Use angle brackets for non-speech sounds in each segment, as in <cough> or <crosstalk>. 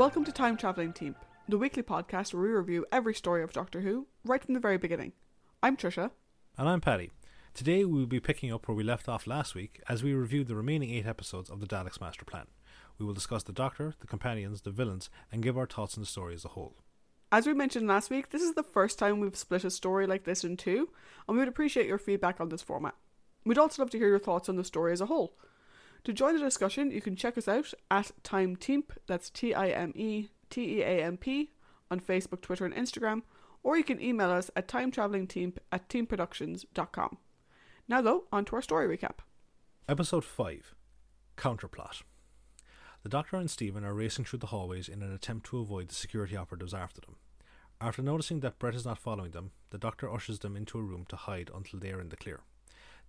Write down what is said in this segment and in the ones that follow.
Welcome to Time Travelling Team, the weekly podcast where we review every story of Doctor Who right from the very beginning. I'm Trisha. And I'm Paddy. Today we will be picking up where we left off last week as we reviewed the remaining eight episodes of the Daleks Master Plan. We will discuss the Doctor, the companions, the villains, and give our thoughts on the story as a whole. As we mentioned last week, this is the first time we've split a story like this in two, and we would appreciate your feedback on this format. We'd also love to hear your thoughts on the story as a whole. To join the discussion, you can check us out at Time Teamp, that's T I M E T E A M P, on Facebook, Twitter, and Instagram, or you can email us at timetravelingteam at teamproductions.com. Now, though, on to our story recap. Episode 5 Counterplot. The Doctor and Steven are racing through the hallways in an attempt to avoid the security operatives after them. After noticing that Bret is not following them, the Doctor ushers them into a room to hide until they are in the clear.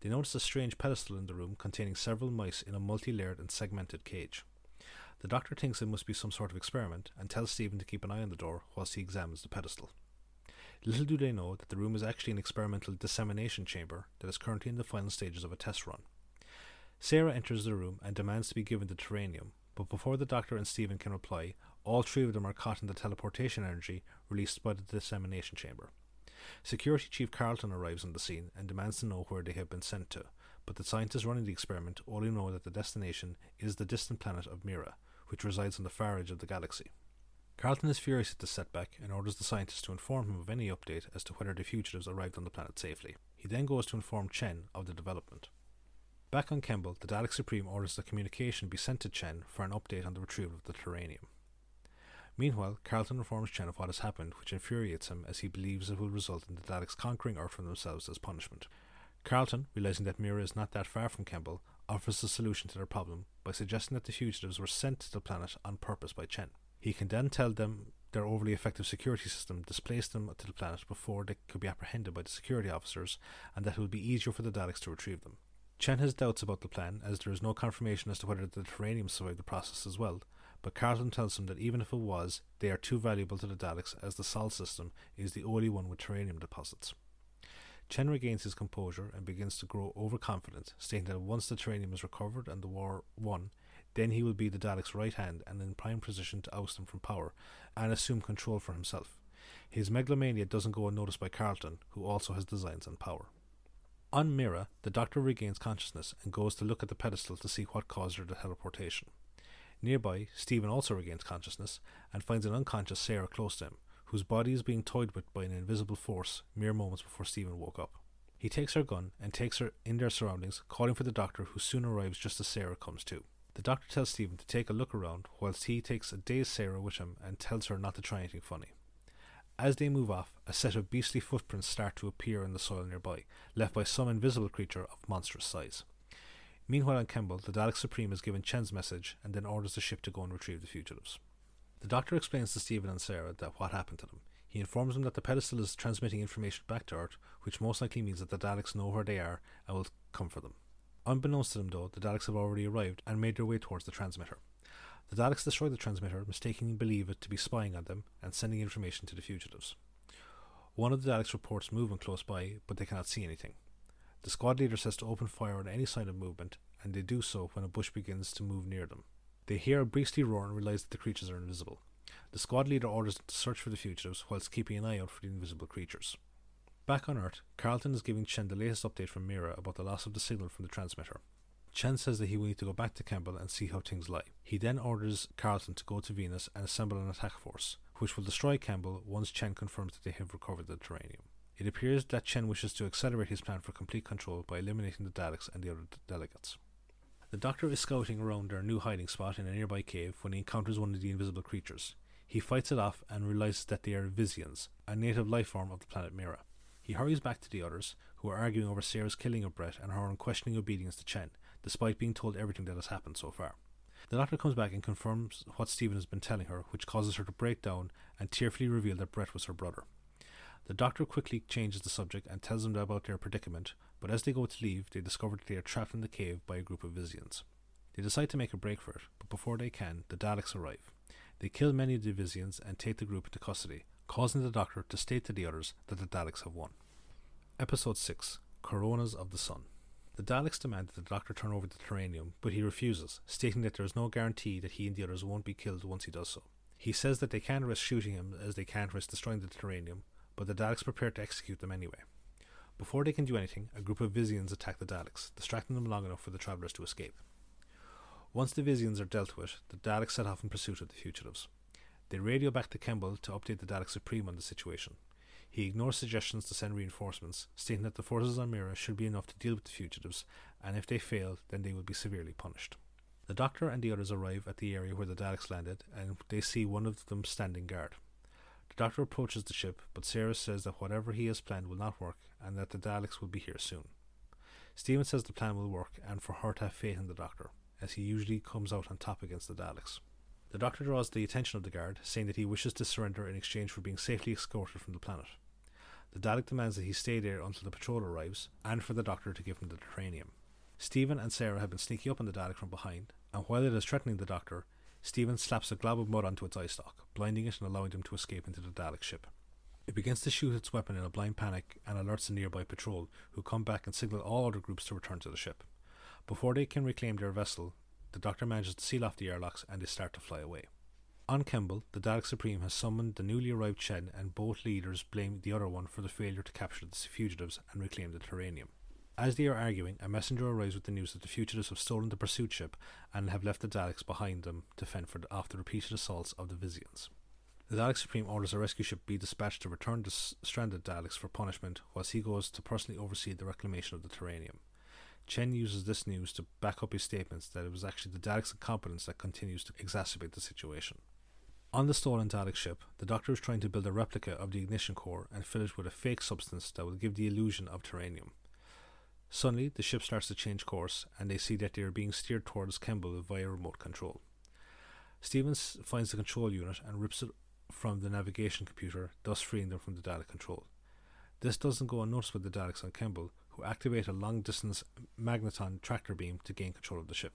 They notice a strange pedestal in the room containing several mice in a multi layered and segmented cage. The doctor thinks it must be some sort of experiment and tells Steven to keep an eye on the door whilst he examines the pedestal. Little do they know that the room is actually an experimental dissemination chamber that is currently in the final stages of a test run. Sarah enters the room and demands to be given the taranium, but before the doctor and Steven can reply, all three of them are caught in the teleportation energy released by the dissemination chamber. Security Chief Karlton arrives on the scene and demands to know where they have been sent to, but the scientists running the experiment only know that the destination is the distant planet of Mira, which resides on the far edge of the galaxy. Karlton is furious at the setback and orders the scientists to inform him of any update as to whether the fugitives arrived on the planet safely. He then goes to inform Chen of the development. Back on Kembel, the Dalek Supreme orders that communication be sent to Chen for an update on the retrieval of the taranium. Meanwhile, Karlton informs Chen of what has happened, which infuriates him as he believes it will result in the Daleks conquering Earth for themselves as punishment. Karlton, realizing that Mira is not that far from Kembel, offers a solution to their problem by suggesting that the fugitives were sent to the planet on purpose by Chen. He can then tell them their overly effective security system displaced them to the planet before they could be apprehended by the security officers, and that it would be easier for the Daleks to retrieve them. Chen has doubts about the plan, as there is no confirmation as to whether the Taranium survived the process as well, but Karlton tells him that even if it was, they are too valuable to the Daleks as the Sol system is the only one with Taranium deposits. Chen regains his composure and begins to grow overconfident, stating that once the Taranium is recovered and the war won, then he will be the Dalek's right hand and in prime position to oust them from power and assume control for himself. His megalomania doesn't go unnoticed by Karlton, who also has designs on power. On Mira, the Doctor regains consciousness and goes to look at the pedestal to see what caused her the teleportation. Nearby, Steven also regains consciousness and finds an unconscious Sarah close to him, whose body is being toyed with by an invisible force mere moments before Steven woke up. He takes her gun and takes her in their surroundings, calling for the doctor, who soon arrives just as Sarah comes to. The doctor tells Steven to take a look around, whilst he takes a dazed Sarah with him and tells her not to try anything funny. As they move off, a set of beastly footprints start to appear in the soil nearby, left by some invisible creature of monstrous size. Meanwhile, on Kembel, the Dalek Supreme is given Chen's message and then orders the ship to go and retrieve the fugitives. The Doctor explains to Steven and Sarah that what happened to them. He informs them that the pedestal is transmitting information back to Earth, which most likely means that the Daleks know where they are and will come for them. Unbeknownst to them, though, the Daleks have already arrived and made their way towards the transmitter. The Daleks destroy the transmitter, mistakenly believe it to be spying on them and sending information to the fugitives. One of the Daleks reports movement close by, but they cannot see anything. The squad leader says to open fire on any sign of movement, and they do so when a bush begins to move near them. They hear a beastly roar and realize that the creatures are invisible. The squad leader orders them to search for the fugitives whilst keeping an eye out for the invisible creatures. Back on Earth, Karlton is giving Chen the latest update from Mira about the loss of the signal from the transmitter. Chen says that he will need to go back to Kembel and see how things lie. He then orders Karlton to go to Venus and assemble an attack force, which will destroy Kembel once Chen confirms that they have recovered the terranium. It appears that Chen wishes to accelerate his plan for complete control by eliminating the Daleks and the other delegates. The Doctor is scouting around their new hiding spot in a nearby cave when he encounters one of the invisible creatures. He fights it off and realizes that they are Visians, a native life form of the planet Mira. He hurries back to the others, who are arguing over Sarah's killing of Bret and her unquestioning obedience to Chen, despite being told everything that has happened so far. The doctor comes back and confirms what Steven has been telling her, which causes her to break down and tearfully reveal that Bret was her brother. The doctor quickly changes the subject and tells them about their predicament, but as they go to leave, they discover that they are trapped in the cave by a group of Visians. They decide to make a break for it, but before they can, the Daleks arrive. They kill many of the Visians and take the group into custody, causing the Doctor to state to the others that the Daleks have won. Episode 6 Coronas of the Sun. The Daleks demand that the Doctor turn over the taranium, but he refuses, stating that there is no guarantee that he and the others won't be killed once he does so. He says that they can't risk shooting him as they can't risk destroying the Taranium, but the Daleks prepare to execute them anyway. Before they can do anything, a group of Visians attack the Daleks, distracting them long enough for the travellers to escape. Once the Visians are dealt with, the Daleks set off in pursuit of the fugitives. They radio back to Kembel to update the Dalek Supreme on the situation. He ignores suggestions to send reinforcements, stating that the forces on Mira should be enough to deal with the fugitives, and if they fail, then they will be severely punished. The Doctor and the others arrive at the area where the Daleks landed, and they see one of them standing guard. The Doctor approaches the ship, but Sarah says that whatever he has planned will not work, and that the Daleks will be here soon. Steven says the plan will work, and for her to have faith in the Doctor, as he usually comes out on top against the Daleks. The Doctor draws the attention of the guard, saying that he wishes to surrender in exchange for being safely escorted from the planet. The Dalek demands that he stay there until the patrol arrives, and for the Doctor to give him the Taranium. Steven and Sarah have been sneaking up on the Dalek from behind, and while it is threatening the Doctor, Steven slaps a glob of mud onto its eye stalk, blinding it and allowing them to escape into the Dalek ship. It begins to shoot its weapon in a blind panic and alerts the nearby patrol, who come back and signal all other groups to return to the ship. Before they can reclaim their vessel, the Doctor manages to seal off the airlocks and they start to fly away. On Kembel, the Dalek Supreme has summoned the newly arrived Chen, and both leaders blame the other one for the failure to capture the fugitives and reclaim the Taranium. As they are arguing, a messenger arrives with the news that the fugitives have stolen the pursuit ship and have left the Daleks behind them to fend for off repeated assaults of the Visians. The Dalek Supreme orders a rescue ship be dispatched to return the stranded Daleks for punishment, whilst he goes to personally oversee the reclamation of the Taranium. Chen uses this news to back up his statements that it was actually the Daleks' incompetence that continues to exacerbate the situation. On the stolen Dalek ship, the Doctor is trying to build a replica of the ignition core and fill it with a fake substance that will give the illusion of taranium. Suddenly, the ship starts to change course, and they see that they are being steered towards Kembel via remote control. Stevens finds the control unit and rips it from the navigation computer, thus freeing them from the Dalek control. This doesn't go unnoticed with the Daleks on Kembel, who activate a long distance magneton tractor beam to gain control of the ship.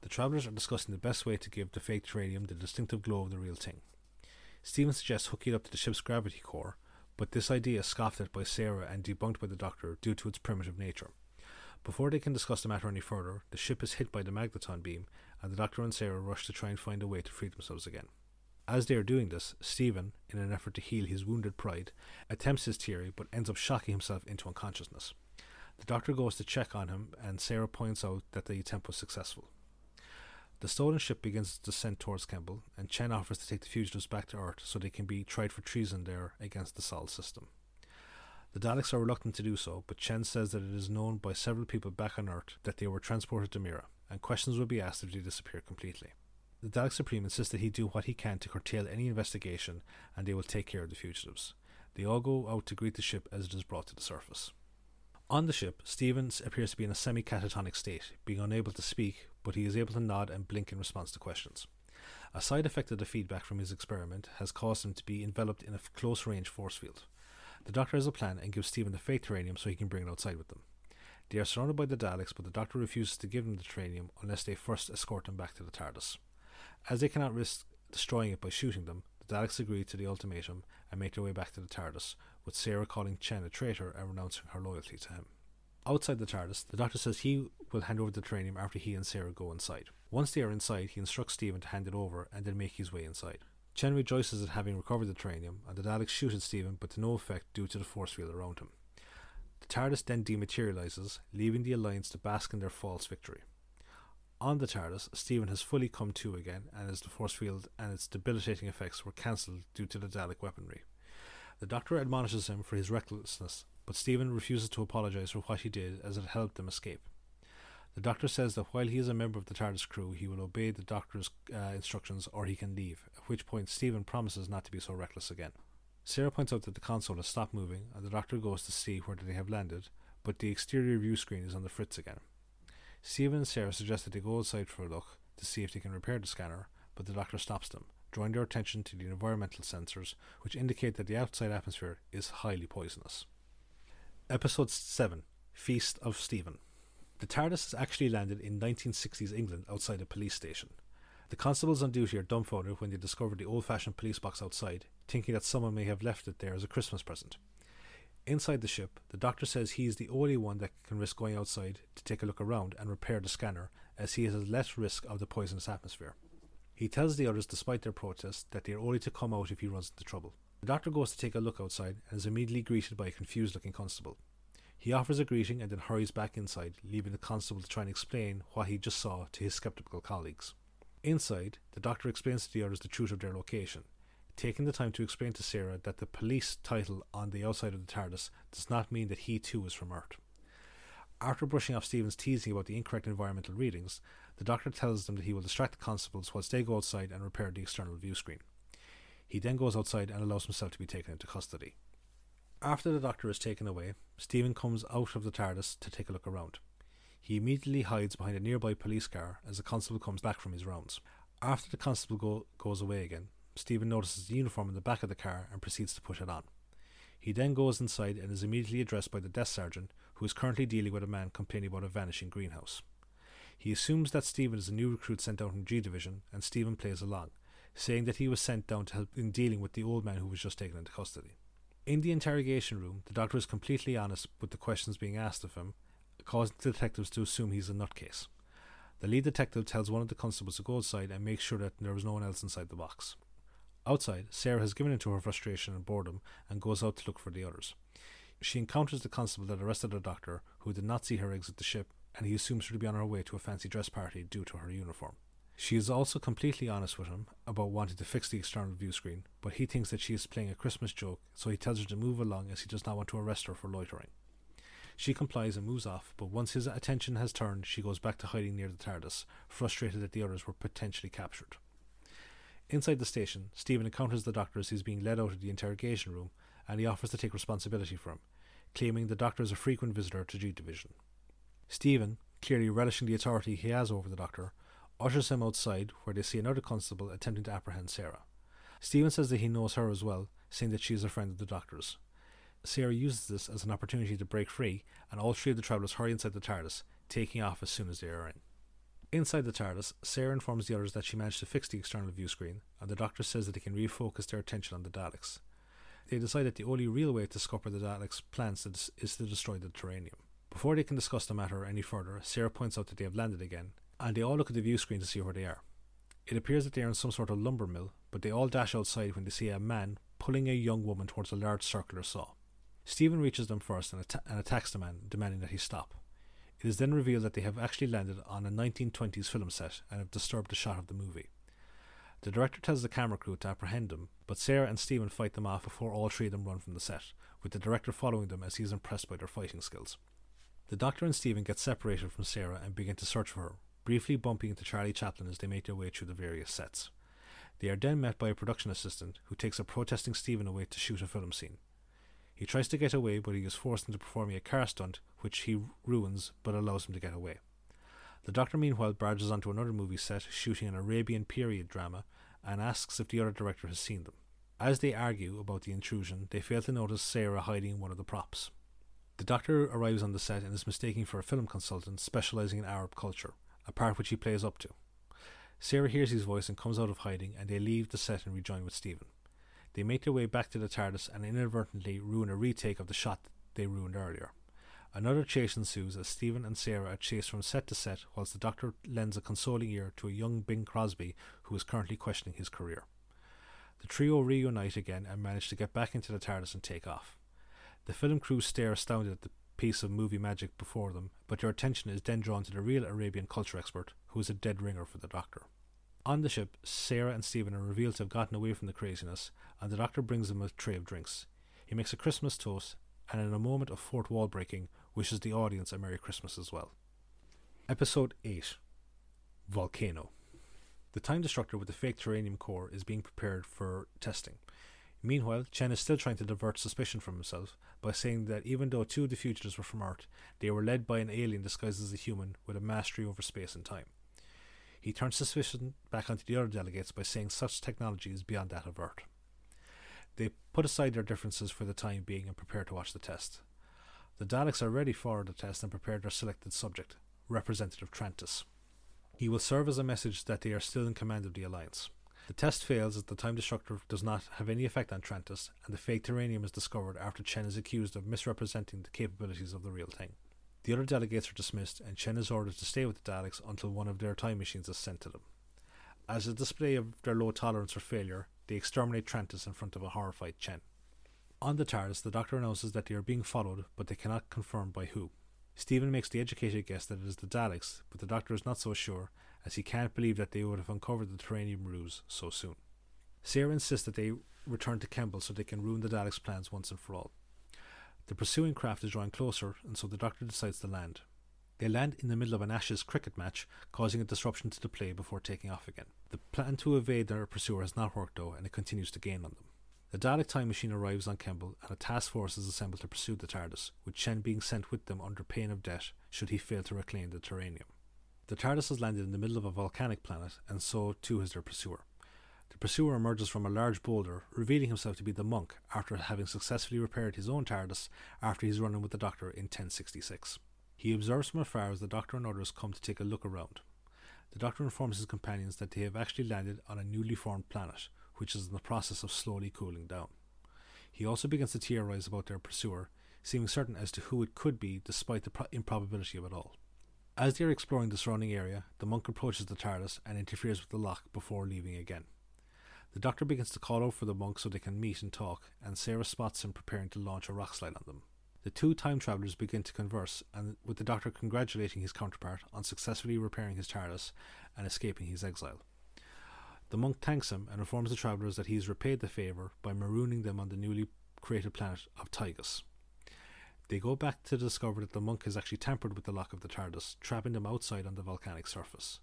The travellers are discussing the best way to give the fake taranium the distinctive glow of the real thing. Stevens suggests hooking it up to the ship's gravity core, but this idea is scoffed at by Sarah and debunked by the Doctor due to its primitive nature. Before they can discuss the matter any further, the ship is hit by the magneton beam, and the Doctor and Sarah rush to try and find a way to free themselves again. As they are doing this, Steven, in an effort to heal his wounded pride, attempts his theory but ends up shocking himself into unconsciousness. The doctor goes to check on him, and Sarah points out that the attempt was successful. The stolen ship begins its descent towards Kembel, and Chen offers to take the fugitives back to Earth so they can be tried for treason there against the Sol system. The Daleks are reluctant to do so, but Chen says that it is known by several people back on Earth that they were transported to Mira, and questions will be asked if they disappear completely. The Dalek Supreme insists that he do what he can to curtail any investigation, and they will take care of the fugitives. They all go out to greet the ship as it is brought to the surface. On the ship, Stevens appears to be in a semi catatonic state, being unable to speak, but he is able to nod and blink in response to questions. A side effect of the feedback from his experiment has caused him to be enveloped in a close range force field. The doctor has a plan and gives Steven the fake taranium so he can bring it outside with them. They are surrounded by the Daleks, but the doctor refuses to give them the taranium unless they first escort them back to the TARDIS. As they cannot risk destroying it by shooting them, the Daleks agree to the ultimatum and make their way back to the TARDIS, with Sarah calling Chen a traitor and renouncing her loyalty to him. Outside the TARDIS, the Doctor says he will hand over the taranium after he and Sarah go inside. Once they are inside, he instructs Steven to hand it over and then make his way inside. Chen rejoices at having recovered the taranium, and the Daleks shoot at Steven, but to no effect due to the force field around him. The TARDIS then dematerializes, leaving the Alliance to bask in their false victory. On the TARDIS, Steven has fully come to again, and as the force field and its debilitating effects were cancelled due to the Dalek weaponry. The Doctor admonishes him for his recklessness, but Steven refuses to apologize for what he did as it helped them escape. The Doctor says that while he is a member of the TARDIS crew, he will obey the Doctor's uh, instructions or he can leave, at which point Steven promises not to be so reckless again. Sarah points out that the console has stopped moving, and the Doctor goes to see where they have landed, but the exterior view screen is on the fritz again. Steven and Sarah suggest that they go outside for a look to see if they can repair the scanner, but the Doctor stops them, drawing their attention to the environmental sensors, which indicate that the outside atmosphere is highly poisonous. Episode 7 Feast of Steven. The TARDIS has actually landed in 1960s England outside a police station. The constables on duty are dumbfounded when they discover the old fashioned police box outside, thinking that someone may have left it there as a Christmas present. Inside the ship, the doctor says he is the only one that can risk going outside to take a look around and repair the scanner, as he is at less risk of the poisonous atmosphere. He tells the others, despite their protest, that they are only to come out if he runs into trouble. The doctor goes to take a look outside and is immediately greeted by a confused looking constable. He offers a greeting and then hurries back inside, leaving the constable to try and explain what he just saw to his skeptical colleagues. Inside, the doctor explains to the others the truth of their location, taking the time to explain to Sarah that the police title on the outside of the TARDIS does not mean that he too is from Earth. After brushing off Steven's teasing about the incorrect environmental readings, the doctor tells them that he will distract the constables whilst they go outside and repair the external view screen. He then goes outside and allows himself to be taken into custody. After the doctor is taken away, Steven comes out of the TARDIS to take a look around. He immediately hides behind a nearby police car as the constable comes back from his rounds. After the constable go- goes away again, Steven notices the uniform in the back of the car and proceeds to put it on. He then goes inside and is immediately addressed by the desk sergeant, who is currently dealing with a man complaining about a vanishing greenhouse. He assumes that Steven is a new recruit sent down from G Division, and Steven plays along, saying that he was sent down to help in dealing with the old man who was just taken into custody. In the interrogation room, the doctor is completely honest with the questions being asked of him, causing the detectives to assume he's a nutcase. The lead detective tells one of the constables to go outside and make sure that there is no one else inside the box. Outside, Sarah has given in to her frustration and boredom and goes out to look for the others. She encounters the constable that arrested the doctor, who did not see her exit the ship, and he assumes her to be on her way to a fancy dress party due to her uniform. She is also completely honest with him about wanting to fix the external view screen, but he thinks that she is playing a Christmas joke, so he tells her to move along as he does not want to arrest her for loitering. She complies and moves off, but once his attention has turned, she goes back to hiding near the TARDIS, frustrated that the others were potentially captured. Inside the station, Steven encounters the doctor as he is being led out of the interrogation room, and he offers to take responsibility for him, claiming the doctor is a frequent visitor to G Division. Steven, clearly relishing the authority he has over the doctor, ushers him outside where they see another constable attempting to apprehend Sarah. Steven says that he knows her as well, saying that she is a friend of the doctor's. Sarah uses this as an opportunity to break free, and all three of the travellers hurry inside the TARDIS, taking off as soon as they are in. Inside the TARDIS, Sarah informs the others that she managed to fix the external view screen, and the doctor says that they can refocus their attention on the Daleks. They decide that the only real way to scupper the Daleks' plans is to destroy the Taranium. Before they can discuss the matter any further, Sarah points out that they have landed again, and they all look at the view screen to see where they are. It appears that they are in some sort of lumber mill, but they all dash outside when they see a man pulling a young woman towards a large circular saw. Steven reaches them first and, and attacks the man, demanding that he stop. It is then revealed that they have actually landed on a 1920s film set and have disturbed the shot of the movie. The director tells the camera crew to apprehend them, but Sarah and Steven fight them off before all three of them run from the set, with the director following them as he is impressed by their fighting skills. The doctor and Steven get separated from Sarah and begin to search for her, briefly bumping into Charlie Chaplin as they make their way through the various sets. They are then met by a production assistant who takes a protesting Steven away to shoot a film scene. He tries to get away, but he is forced into performing a car stunt, which he ruins but allows him to get away. The doctor, meanwhile, barges onto another movie set shooting an Arabian period drama and asks if the other director has seen them. As they argue about the intrusion, they fail to notice Sarah hiding one of the props. The doctor arrives on the set and is mistaken for a film consultant specializing in Arab culture a part which he plays up to. Sarah hears his voice and comes out of hiding, and they leave the set and rejoin with Steven. They make their way back to the TARDIS and inadvertently ruin a retake of the shot they ruined earlier. Another chase ensues as Steven and Sarah are chased from set to set, whilst the Doctor lends a consoling ear to a young Bing Crosby who is currently questioning his career. The trio reunite again and manage to get back into the TARDIS and take off. The film crew stare astounded at the piece of movie magic before them, but your attention is then drawn to the real Arabian culture expert, who is a dead ringer for the Doctor. On the ship, Sarah and Steven are revealed to have gotten away from the craziness, and the Doctor brings them a tray of drinks. He makes a Christmas toast, and in a moment of fourth wall breaking, wishes the audience a Merry Christmas as well. Episode 8 Volcano. The Time Destructor with the fake Taranium core is being prepared for testing. Meanwhile, Chen is still trying to divert suspicion from himself by saying that even though two of the fugitives were from Earth, they were led by an alien disguised as a human with a mastery over space and time. He turns suspicion back onto the other delegates by saying such technology is beyond that of Earth. They put aside their differences for the time being and prepare to watch the test. The Daleks are ready for the test and prepare their selected subject, Representative Trantis. He will serve as a message that they are still in command of the Alliance. The test fails as the Time Destructor does not have any effect on Trantis, and the fake Taranium is discovered after Chen is accused of misrepresenting the capabilities of the real thing. The other delegates are dismissed, and Chen is ordered to stay with the Daleks until one of their time machines is sent to them. As a display of their low tolerance for failure, they exterminate Trantis in front of a horrified Chen. On the TARDIS, the Doctor announces that they are being followed, but they cannot confirm by who. Steven makes the educated guess that it is the Daleks, but the Doctor is not so sure, as he can't believe that they would have uncovered the Taranium ruse so soon. Sarah insists that they return to Kembel so they can ruin the Daleks' plans once and for all. The pursuing craft is drawing closer, and so the Doctor decides to land. They land in the middle of an Ashes cricket match, causing a disruption to the play before taking off again. The plan to evade their pursuer has not worked though, and it continues to gain on them. The Dalek time machine arrives on Kembel, and a task force is assembled to pursue the TARDIS, with Chen being sent with them under pain of death should he fail to reclaim the Taranium. The TARDIS has landed in the middle of a volcanic planet, and so too has their pursuer. The pursuer emerges from a large boulder, revealing himself to be the monk after having successfully repaired his own TARDIS after his run in with the Doctor in 1066. He observes from afar as the Doctor and others come to take a look around. The Doctor informs his companions that they have actually landed on a newly formed planet, which is in the process of slowly cooling down. He also begins to theorize about their pursuer, seeming certain as to who it could be despite the pro- improbability of it all. As they are exploring the surrounding area, the monk approaches the TARDIS and interferes with the lock before leaving again. The doctor begins to call out for the monk so they can meet and talk, and Sarah spots him preparing to launch a rock slide on them. The two time travelers begin to converse, and with the doctor congratulating his counterpart on successfully repairing his TARDIS and escaping his exile. The monk thanks him and informs the travellers that he has repaid the favour by marooning them on the newly created planet of Tigus. They go back to discover that the monk has actually tampered with the lock of the TARDIS, trapping them outside on the volcanic surface.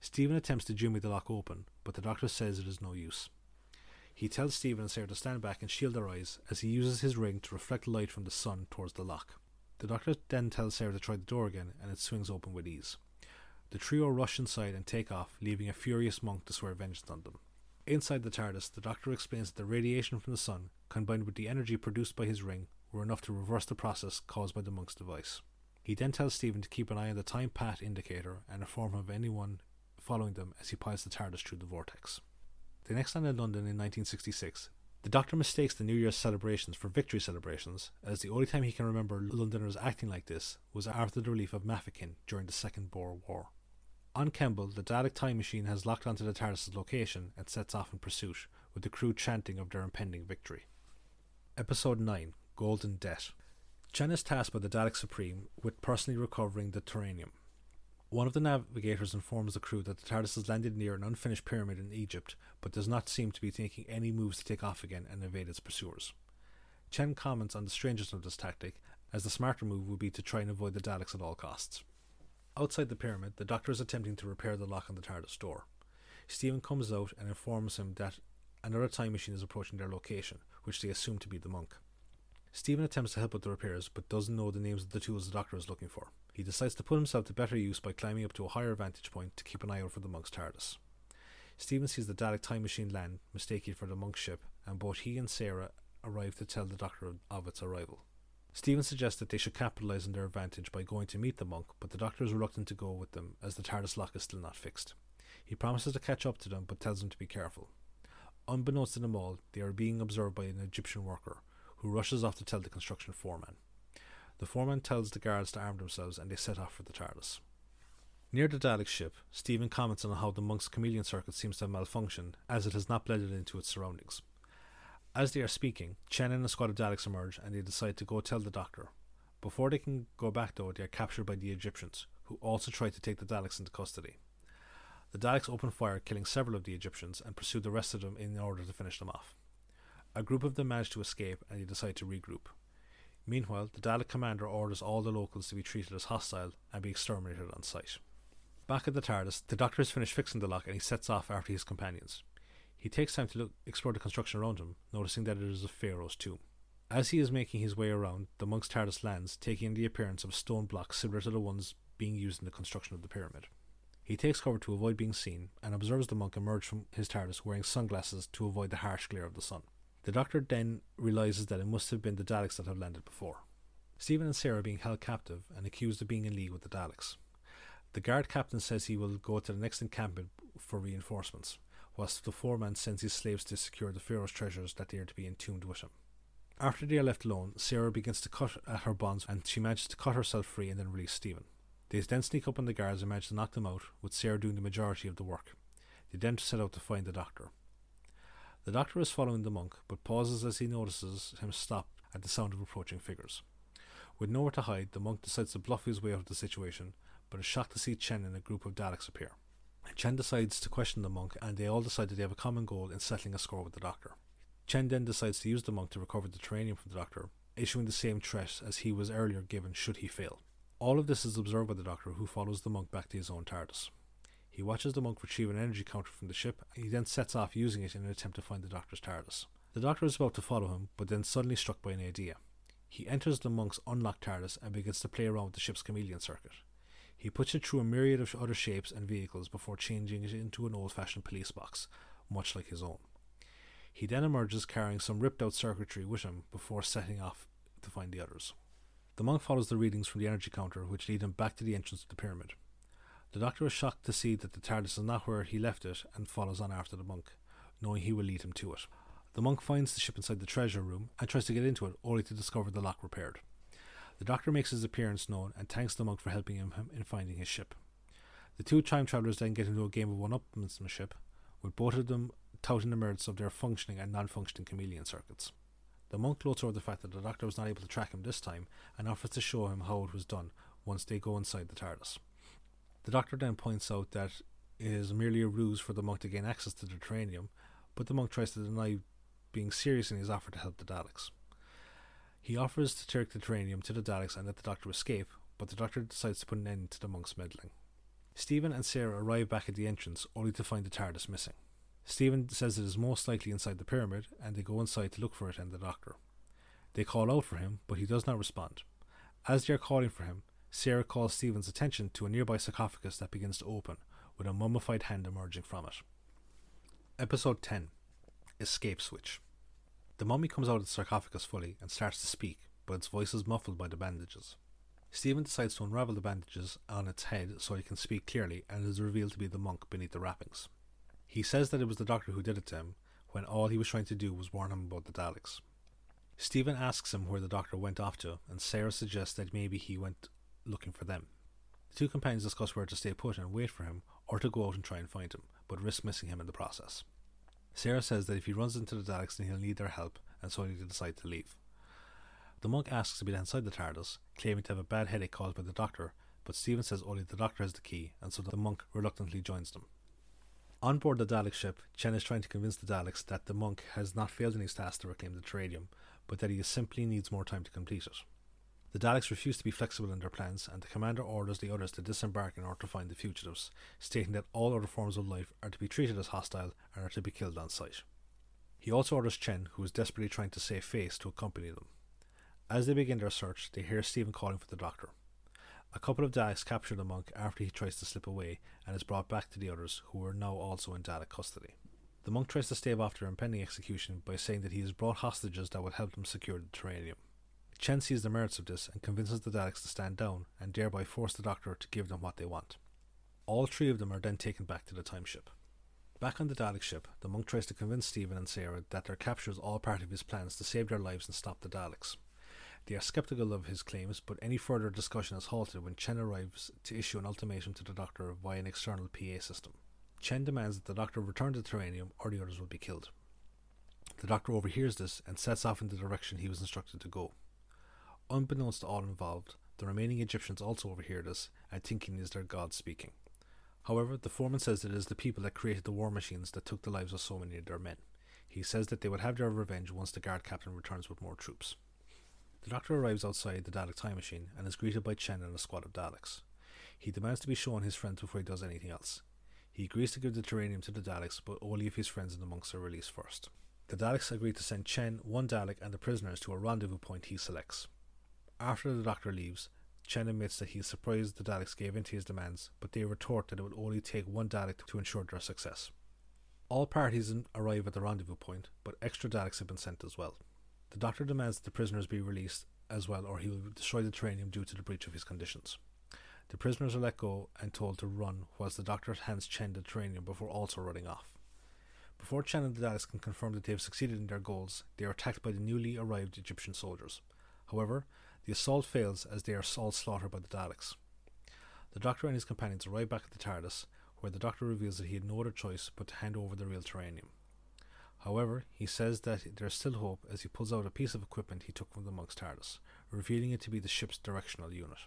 Steven attempts to jimmy the lock open, but the doctor says it is no use. He tells Steven and Sarah to stand back and shield their eyes as he uses his ring to reflect light from the sun towards the lock. The doctor then tells Sarah to try the door again, and it swings open with ease. The trio rush inside and take off, leaving a furious monk to swear vengeance on them. Inside the TARDIS, the Doctor explains that the radiation from the sun, combined with the energy produced by his ring, were enough to reverse the process caused by the monk's device. He then tells Steven to keep an eye on the time path indicator and inform him of anyone following them as he pilots the TARDIS through the vortex. They next land in London in 1966. The Doctor mistakes the New Year's celebrations for victory celebrations, as the only time he can remember Londoners acting like this was after the relief of Mafeking during the Second Boer War. On Kembel, the Dalek time machine has locked onto the TARDIS's location and sets off in pursuit, with the crew chanting of their impending victory. Episode 9 Golden Death. Chen is tasked by the Dalek Supreme with personally recovering the Taranium. One of the navigators informs the crew that the TARDIS has landed near an unfinished pyramid in Egypt, but does not seem to be making any moves to take off again and evade its pursuers. Chen comments on the strangeness of this tactic, as the smarter move would be to try and avoid the Daleks at all costs. Outside the pyramid, the doctor is attempting to repair the lock on the TARDIS door. Steven comes out and informs him that another time machine is approaching their location, which they assume to be the monk. Steven attempts to help with the repairs, but doesn't know the names of the tools the doctor is looking for. He decides to put himself to better use by climbing up to a higher vantage point to keep an eye out for the monk's TARDIS. Steven sees the Dalek time machine land, mistaking it for the monk's ship, and both he and Sarah arrive to tell the doctor of its arrival. Steven suggests that they should capitalize on their advantage by going to meet the monk, but the doctor is reluctant to go with them as the TARDIS lock is still not fixed. He promises to catch up to them, but tells them to be careful. Unbeknownst to them all, they are being observed by an Egyptian worker, who rushes off to tell the construction foreman. The foreman tells the guards to arm themselves and they set off for the TARDIS. Near the Dalek ship, Steven comments on how the monk's chameleon circuit seems to have malfunctioned as it has not blended into its surroundings. As they are speaking, Chen and a squad of Daleks emerge and they decide to go tell the doctor. Before they can go back though, they are captured by the Egyptians, who also try to take the Daleks into custody. The Daleks open fire, killing several of the Egyptians, and pursue the rest of them in order to finish them off. A group of them manage to escape and they decide to regroup. Meanwhile, the Dalek commander orders all the locals to be treated as hostile and be exterminated on sight. Back at the TARDIS, the Doctor has finished fixing the lock and he sets off after his companions. He takes time to look, explore the construction around him, noticing that it is a pharaoh's tomb. As he is making his way around, the monk's TARDIS lands, taking the appearance of stone blocks similar to the ones being used in the construction of the pyramid. He takes cover to avoid being seen and observes the monk emerge from his TARDIS wearing sunglasses to avoid the harsh glare of the sun. The doctor then realizes that it must have been the Daleks that have landed before. Steven and Sarah being held captive and accused of being in league with the Daleks. The guard captain says he will go to the next encampment for reinforcements, whilst the foreman sends his slaves to secure the Pharaoh's treasures that they are to be entombed with him. After they are left alone, Sarah begins to cut at her bonds and she manages to cut herself free and then release Steven. They then sneak up on the guards and manage to knock them out, with Sarah doing the majority of the work. They then set out to find the doctor. The doctor is following the monk, but pauses as he notices him stop at the sound of approaching figures. With nowhere to hide, the monk decides to bluff his way out of the situation, but is shocked to see Chen and a group of Daleks appear. Chen decides to question the monk, and they all decide that they have a common goal in settling a score with the doctor. Chen then decides to use the monk to recover the taranium from the doctor, issuing the same threat as he was earlier given should he fail. All of this is observed by the doctor, who follows the monk back to his own TARDIS. He watches the monk retrieve an energy counter from the ship, and he then sets off using it in an attempt to find the doctor's TARDIS. The doctor is about to follow him, but then suddenly struck by an idea. He enters the monk's unlocked TARDIS and begins to play around with the ship's chameleon circuit. He puts it through a myriad of other shapes and vehicles before changing it into an old fashioned police box, much like his own. He then emerges carrying some ripped out circuitry with him before setting off to find the others. The monk follows the readings from the energy counter, which lead him back to the entrance of the pyramid. The doctor is shocked to see that the TARDIS is not where he left it and follows on after the monk, knowing he will lead him to it. The monk finds the ship inside the treasure room and tries to get into it, only to discover the lock repaired. The doctor makes his appearance known and thanks the monk for helping him in finding his ship. The two time travelers then get into a game of one upmanship, with both of them touting the merits of their functioning and non functioning chameleon circuits. The monk gloats over the fact that the doctor was not able to track him this time and offers to show him how it was done once they go inside the TARDIS. The doctor then points out that it is merely a ruse for the monk to gain access to the taranium, but the monk tries to deny being serious in his offer to help the Daleks. He offers to take the taranium to the Daleks and let the doctor escape, but the doctor decides to put an end to the monk's meddling. Steven and Sarah arrive back at the entrance only to find the TARDIS missing. Steven says it is most likely inside the pyramid, and they go inside to look for it and the doctor. They call out for him, but he does not respond. As they are calling for him, Sarah calls Steven's attention to a nearby sarcophagus that begins to open, with a mummified hand emerging from it. Episode 10 Escape Switch. The mummy comes out of the sarcophagus fully and starts to speak, but its voice is muffled by the bandages. Steven decides to unravel the bandages on its head so he can speak clearly and is revealed to be the monk beneath the wrappings. He says that it was the doctor who did it to him, when all he was trying to do was warn him about the Daleks. Steven asks him where the doctor went off to, and Sarah suggests that maybe he went looking for them. The two companions discuss where to stay put and wait for him, or to go out and try and find him, but risk missing him in the process. Sarah says that if he runs into the Daleks, then he'll need their help, and so they decide to leave. The monk asks to be inside the TARDIS, claiming to have a bad headache caused by the doctor, but Steven says only the doctor has the key, and so the monk reluctantly joins them. On board the Dalek ship, Chen is trying to convince the Daleks that the monk has not failed in his task to reclaim the taranium, but that he simply needs more time to complete it. The Daleks refuse to be flexible in their plans, and the commander orders the others to disembark in order to find the fugitives, stating that all other forms of life are to be treated as hostile and are to be killed on sight. He also orders Chen, who is desperately trying to save face, to accompany them. As they begin their search, they hear Steven calling for the doctor. A couple of Daleks capture the monk after he tries to slip away and is brought back to the others, who are now also in Dalek custody. The monk tries to stave off their impending execution by saying that he has brought hostages that will help them secure the taranium. Chen sees the merits of this and convinces the Daleks to stand down and thereby force the Doctor to give them what they want. All three of them are then taken back to the time ship. Back on the Dalek ship, the monk tries to convince Steven and Sarah that their capture is all part of his plans to save their lives and stop the Daleks. They are skeptical of his claims, but any further discussion is halted when Chen arrives to issue an ultimatum to the Doctor via an external PA system. Chen demands that the Doctor return the taranium or the others will be killed. The Doctor overhears this and sets off in the direction he was instructed to go. Unbeknownst to all involved, the remaining Egyptians also overhear this and thinking it is their god speaking. However, the foreman says it is the people that created the war machines that took the lives of so many of their men. He says that they will have their revenge once the guard captain returns with more troops. The doctor arrives outside the Dalek time machine and is greeted by Chen and a squad of Daleks. He demands to be shown his friends before he does anything else. He agrees to give the taranium to the Daleks, but only if his friends and the monks are released first. The Daleks agree to send Chen, one Dalek, and the prisoners to a rendezvous point he selects. After the doctor leaves, Chen admits that he is surprised the Daleks gave in to his demands, but they retort that it would only take one Dalek to ensure their success. All parties arrive at the rendezvous point, but extra Daleks have been sent as well. The doctor demands that the prisoners be released as well, or he will destroy the taranium due to the breach of his conditions. The prisoners are let go and told to run, whilst the doctor hands Chen the taranium before also running off. Before Chen and the Daleks can confirm that they have succeeded in their goals, they are attacked by the newly arrived Egyptian soldiers. However, the assault fails as they are all slaughtered by the Daleks. The Doctor and his companions arrive back at the TARDIS, where the doctor reveals that he had no other choice but to hand over the real taranium. However, he says that there's still hope as he pulls out a piece of equipment he took from the monk's TARDIS, revealing it to be the ship's directional unit.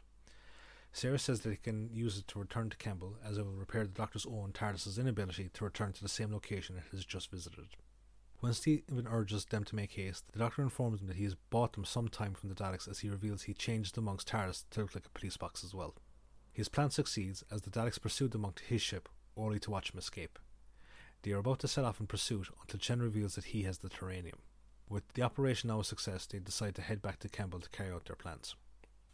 Sarah says that he can use it to return to Kembel as it will repair the Doctor's own TARDIS's inability to return to the same location it has just visited. When Steven urges them to make haste, the Doctor informs him that he has bought them some time from the Daleks as he reveals he changed the monk's TARDIS to look like a police box as well. His plan succeeds as the Daleks pursue the monk to his ship, only to watch him escape. They are about to set off in pursuit until Chen reveals that he has the taranium. With the operation now a success, they decide to head back to Kembel to carry out their plans.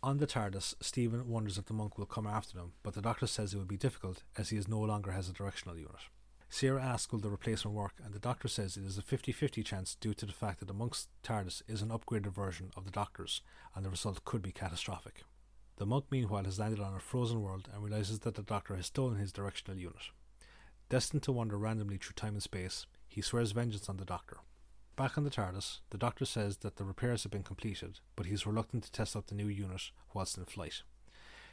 On the TARDIS, Steven wonders if the monk will come after them, but the doctor says it will be difficult as he is no longer has a directional unit. Sarah asks will the replacement work, and the doctor says it is a 50 50 chance due to the fact that the monk's TARDIS is an upgraded version of the doctor's, and the result could be catastrophic. The monk, meanwhile, has landed on a frozen world and realizes that the doctor has stolen his directional unit. Destined to wander randomly through time and space, he swears vengeance on the doctor. Back on the TARDIS, the doctor says that the repairs have been completed, but he's reluctant to test out the new unit whilst in flight.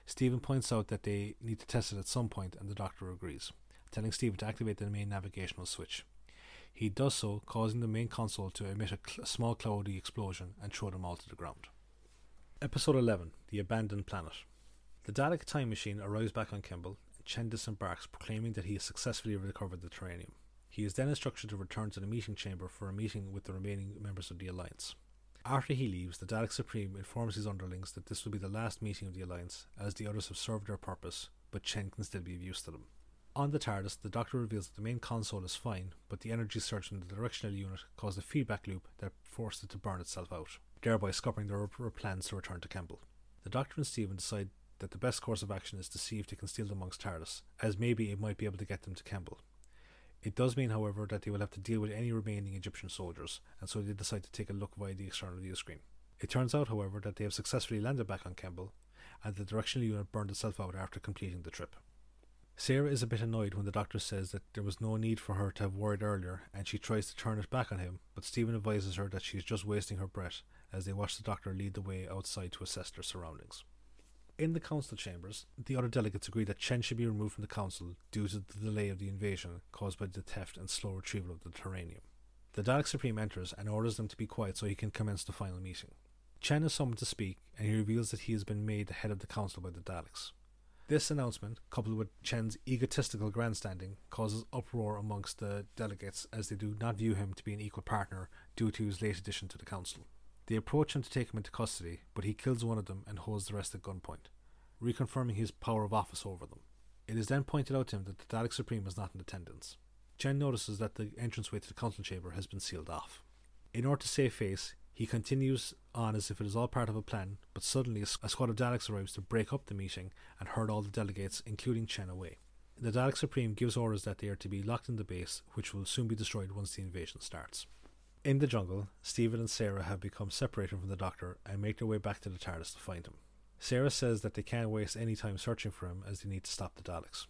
Steven points out that they need to test it at some point, and the doctor agrees, telling Steven to activate the main navigational switch. He does so, causing the main console to emit a, cl- small cloudy explosion and throw them all to the ground. Episode 11 The Abandoned Planet. The Dalek time machine arrives back on Kembel, and Chen disembarks, proclaiming that he has successfully recovered the taranium. He is then instructed to return to the meeting chamber for a meeting with the remaining members of the Alliance. After he leaves, the Dalek Supreme informs his underlings that this will be the last meeting of the Alliance, as the others have served their purpose, but Chen can still be of use to them. On the TARDIS, the Doctor reveals that the main console is fine, but the energy surge in the directional unit caused a feedback loop that forced it to burn itself out thereby scuppering their plans to return to Kembel. The Doctor and Steven decide that the best course of action is to see if they can steal the monk's TARDIS, as maybe it might be able to get them to Kembel. It does mean, however, that they will have to deal with any remaining Egyptian soldiers, and so they decide to take a look via the external view screen. It turns out, however, that they have successfully landed back on Kembel, and the directional unit burned itself out after completing the trip. Sarah is a bit annoyed when the doctor says that there was no need for her to have worried earlier, and she tries to turn it back on him, but Steven advises her that she is just wasting her breath as they watch the doctor lead the way outside to assess their surroundings. In the council chambers, the other delegates agree that Chen should be removed from the council due to the delay of the invasion caused by the theft and slow retrieval of the taranium. The Dalek Supreme enters and orders them to be quiet so he can commence the final meeting. Chen is summoned to speak, and he reveals that he has been made the head of the council by the Daleks. This announcement, coupled with Chen's egotistical grandstanding, causes uproar amongst the delegates as they do not view him to be an equal partner due to his late addition to the council. They approach him to take him into custody, but he kills one of them and holds the rest at gunpoint, reconfirming his power of office over them. It is then pointed out to him that the Dalek Supreme is not in attendance. Chen notices that the entranceway to the council chamber has been sealed off. In order to save face, he continues on as if it is all part of a plan, but suddenly a squad of Daleks arrives to break up the meeting and herd all the delegates, including Chen, away. The Dalek Supreme gives orders that they are to be locked in the base, which will soon be destroyed once the invasion starts. In the jungle, Steven and Sarah have become separated from the doctor and make their way back to the TARDIS to find him. Sarah says that they can't waste any time searching for him as they need to stop the Daleks.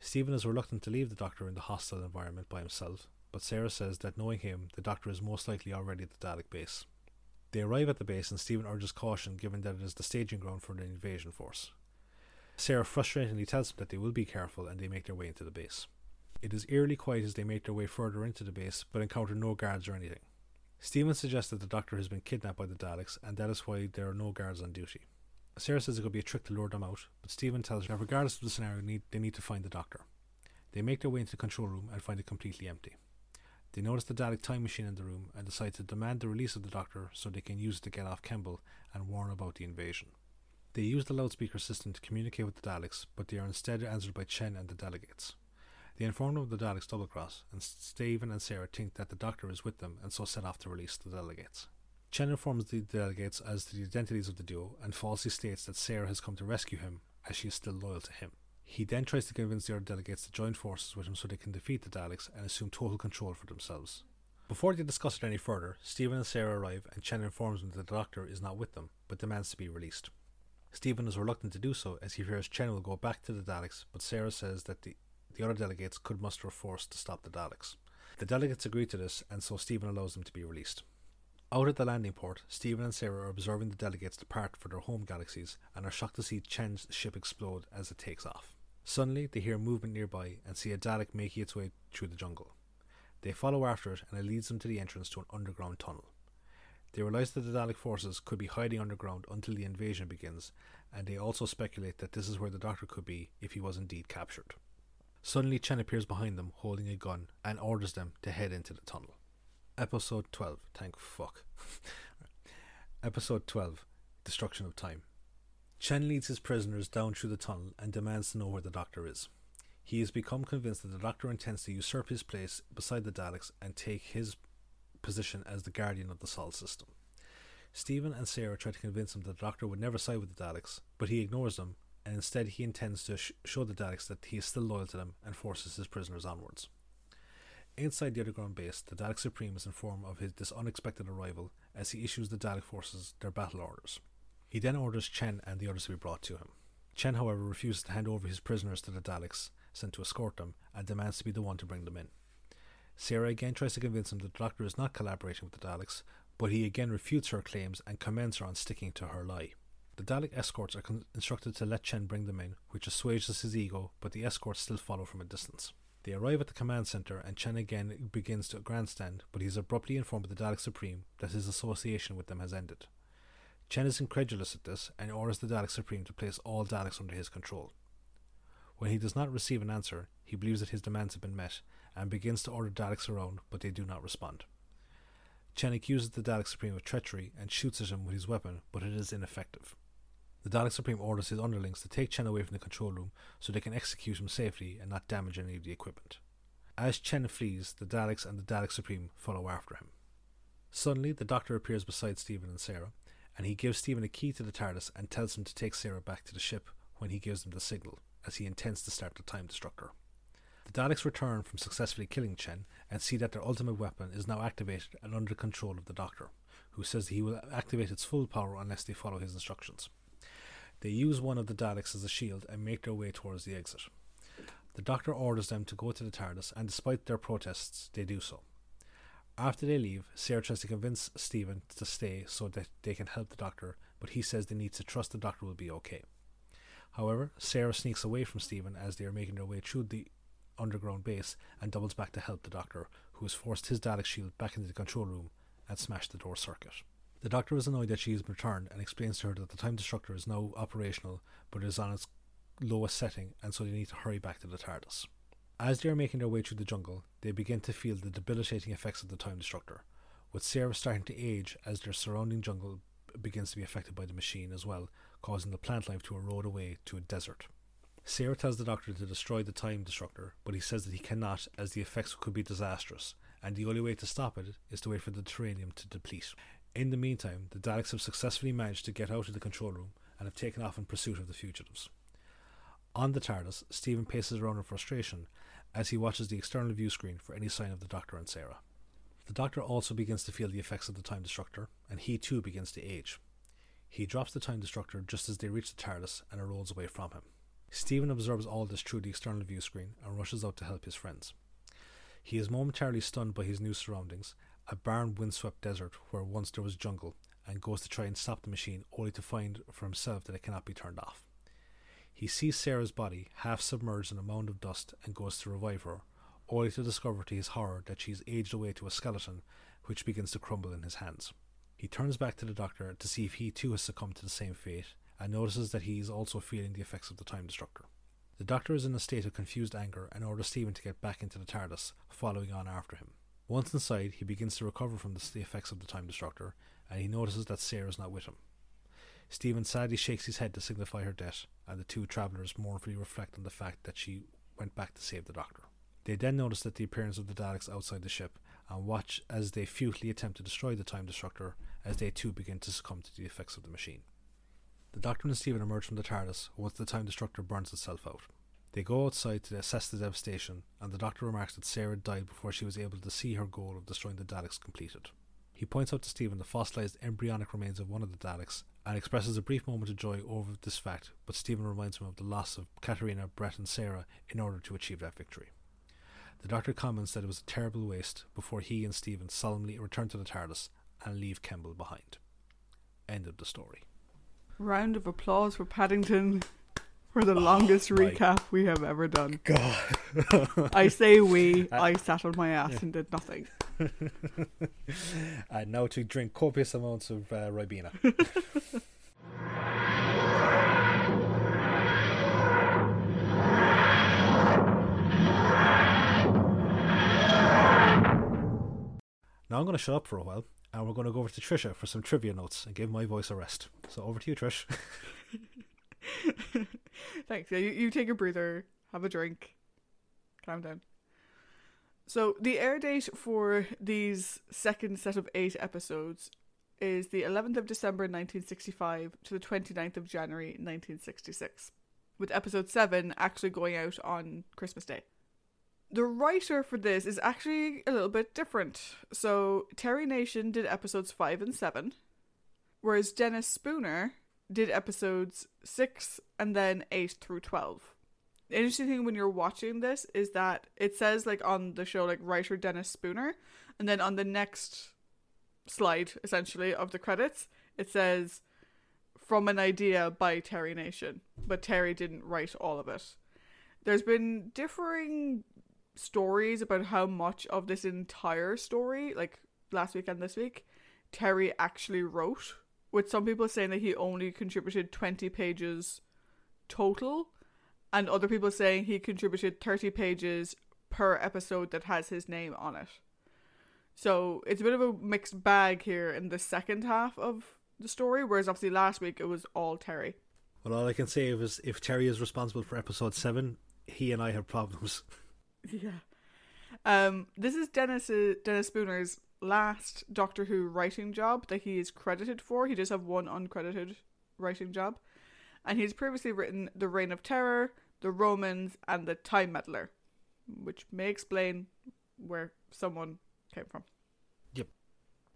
Steven is reluctant to leave the doctor in the hostile environment by himself, but Sarah says that knowing him, the doctor is most likely already at the Dalek base. They arrive at the base and Steven urges caution given that it is the staging ground for the invasion force. Sarah frustratingly tells them that they will be careful and they make their way into the base. It is eerily quiet as they make their way further into the base, but encounter no guards or anything. Steven suggests that the doctor has been kidnapped by the Daleks, and that is why there are no guards on duty. Sarah says it could be a trick to lure them out, but Steven tells her that regardless of the scenario, they need to find the doctor. They make their way into the control room and find it completely empty. They notice the Dalek time machine in the room and decide to demand the release of the doctor so they can use it to get off Kembel and warn about the invasion. They use the loudspeaker system to communicate with the Daleks, but they are instead answered by Chen and the delegates. They inform them of the Daleks' double cross, and Steven and Sarah think that the Doctor is with them and so set off to release the delegates. Chen informs the delegates as to the identities of the duo and falsely states that Sarah has come to rescue him as she is still loyal to him. He then tries to convince the other delegates to join forces with him so they can defeat the Daleks and assume total control for themselves. Before they discuss it any further, Steven and Sarah arrive and Chen informs them that the Doctor is not with them, but demands to be released. Steven is reluctant to do so as he fears Chen will go back to the Daleks, but Sarah says that the the other delegates could muster a force to stop the Daleks. The delegates agree to this, and so Steven allows them to be released. Out at the landing port, Steven and Sarah are observing the delegates depart for their home galaxies and are shocked to see Chen's ship explode as it takes off. Suddenly, they hear movement nearby and see a Dalek making its way through the jungle. They follow after it and it leads them to the entrance to an underground tunnel. They realize that the Dalek forces could be hiding underground until the invasion begins, and they also speculate that this is where the Doctor could be if he was indeed captured. Suddenly, Chen appears behind them holding a gun and orders them to head into the tunnel. Episode 12. Thank fuck. <laughs> Episode 12 Destruction of Time. Chen leads his prisoners down through the tunnel and demands to know where the Doctor is. He has become convinced that the Doctor intends to usurp his place beside the Daleks and take his position as the guardian of the Sol system. Steven and Sarah try to convince him that the Doctor would never side with the Daleks, but he ignores them, and instead he intends to sh- show the Daleks that he is still loyal to them and forces his prisoners onwards. Inside the underground base, the Dalek Supreme is informed of his, this unexpected arrival as he issues the Dalek forces their battle orders. He then orders Chen and the others to be brought to him. Chen, however, refuses to hand over his prisoners to the Daleks sent to escort them and demands to be the one to bring them in. Sarah again tries to convince him that the Doctor is not collaborating with the Daleks, but he again refutes her claims and commends her on sticking to her lie. The Dalek escorts are con- instructed to let Chen bring them in, which assuages his ego, but the escorts still follow from a distance. They arrive at the command center, and Chen again begins to grandstand, but he is abruptly informed by the Dalek Supreme that his association with them has ended. Chen is incredulous at this and orders the Dalek Supreme to place all Daleks under his control. When he does not receive an answer, he believes that his demands have been met and begins to order Daleks around, but they do not respond. Chen accuses the Dalek Supreme of treachery and shoots at him with his weapon, but it is ineffective. The Dalek Supreme orders his underlings to take Chen away from the control room so they can execute him safely and not damage any of the equipment. As Chen flees, the Daleks and the Dalek Supreme follow after him. Suddenly, the Doctor appears beside Steven and Sarah, and he gives Steven a key to the TARDIS and tells him to take Sarah back to the ship when he gives them the signal, as he intends to start the Time Destructor. The Daleks return from successfully killing Chen and see that their ultimate weapon is now activated and under control of the Doctor, who says he will activate its full power unless they follow his instructions. They use one of the Daleks as a shield and make their way towards the exit. The Doctor orders them to go to the TARDIS, and despite their protests, they do so. After they leave, Sarah tries to convince Steven to stay so that they can help the Doctor, but he says they need to trust the Doctor will be okay. However, Sarah sneaks away from Steven as they are making their way through the underground base and doubles back to help the Doctor, who has forced his Dalek shield back into the control room and smashed the door circuit. The Doctor is annoyed that she has returned and explains to her that the Time Destructor is now operational but is on its lowest setting and so they need to hurry back to the TARDIS. As they are making their way through the jungle, they begin to feel the debilitating effects of the Time Destructor, with Sarah starting to age as their surrounding jungle begins to be affected by the machine as well, causing the plant life to erode away to a desert. Sarah tells the doctor to destroy the Time Destructor, but he says that he cannot as the effects could be disastrous, and the only way to stop it is to wait for the Taranium to deplete. In the meantime, the Daleks have successfully managed to get out of the control room and have taken off in pursuit of the fugitives. On the TARDIS, Steven paces around in frustration as he watches the external view screen for any sign of the Doctor and Sarah. The Doctor also begins to feel the effects of the Time Destructor, and he too begins to age. He drops the Time Destructor just as they reach the TARDIS and it rolls away from him. Steven observes all this through the external view screen and rushes out to help his friends. He is momentarily stunned by his new surroundings a barren, windswept desert where once there was jungle, and goes to try and stop the machine, only to find for himself that it cannot be turned off. He sees Sarah's body half submerged in a mound of dust and goes to revive her, only to discover to his horror that she aged away to a skeleton which begins to crumble in his hands. He turns back to the doctor to see if he too has succumbed to the same fate and notices that he is also feeling the effects of the time destructor. The doctor is in a state of confused anger and orders Steven to get back into the TARDIS, following on after him. Once inside, he begins to recover from the effects of the Time Destructor, and he notices that Sarah is not with him. Steven sadly shakes his head to signify her death, and the two travellers mournfully reflect on the fact that she went back to save the Doctor. They then notice that the appearance of the Daleks outside the ship, and watch as they futilely attempt to destroy the Time Destructor, as they too begin to succumb to the effects of the machine. The Doctor and Steven emerge from the TARDIS once the Time Destructor burns itself out. They go outside to assess the devastation, and the doctor remarks that Sarah died before she was able to see her goal of destroying the Daleks completed. He points out to Steven the fossilized embryonic remains of one of the Daleks and expresses a brief moment of joy over this fact, but Steven reminds him of the loss of Katarina, Bret, and Sarah in order to achieve that victory. The doctor comments that it was a terrible waste before he and Steven solemnly return to the TARDIS and leave Kembel behind. End of the story. Round of applause for Paddington. <laughs> for the longest my- recap we have ever done. God. I say we, <laughs> I sat on my ass and did nothing. <laughs> and now to drink copious amounts of uh, Ribena. now I'm going to shut up for a while, and we're going to go over to Trisha for some trivia notes and give my voice a rest. So over to you, Trish. <laughs> Thanks. Yeah, you, you take a breather, have a drink, calm down. So, the air date for these second set of eight episodes is the 11th of December 1965 to the 29th of January 1966, with episode 7 actually going out on Christmas Day. The writer for this is actually a little bit different. So, Terry Nation did episodes 5 and 7, whereas Dennis Spooner did episodes 6 and then 8 through 12. The interesting thing when you're watching this is that it says like on the show like writer Dennis Spooner and then on the next slide essentially of the credits it says from an idea by Terry Nation but Terry didn't write all of it. There's been differing stories about how much of this entire story like last week and this week Terry actually wrote with some people saying that he only contributed 20 pages total and other people saying he contributed 30 pages per episode that has his name on it. So it's a bit of a mixed bag here in the second half of the story, whereas obviously last week it was all Terry. Well, all I can say is if Terry is responsible for episode 7, he and I have problems. <laughs> Yeah. Um, this is Dennis Dennis Spooner's last Doctor Who writing job that he is credited for. He does have one uncredited writing job, and he's previously written The Reign of Terror, The Romans, and The Time Meddler, which may explain where someone came from. Yep.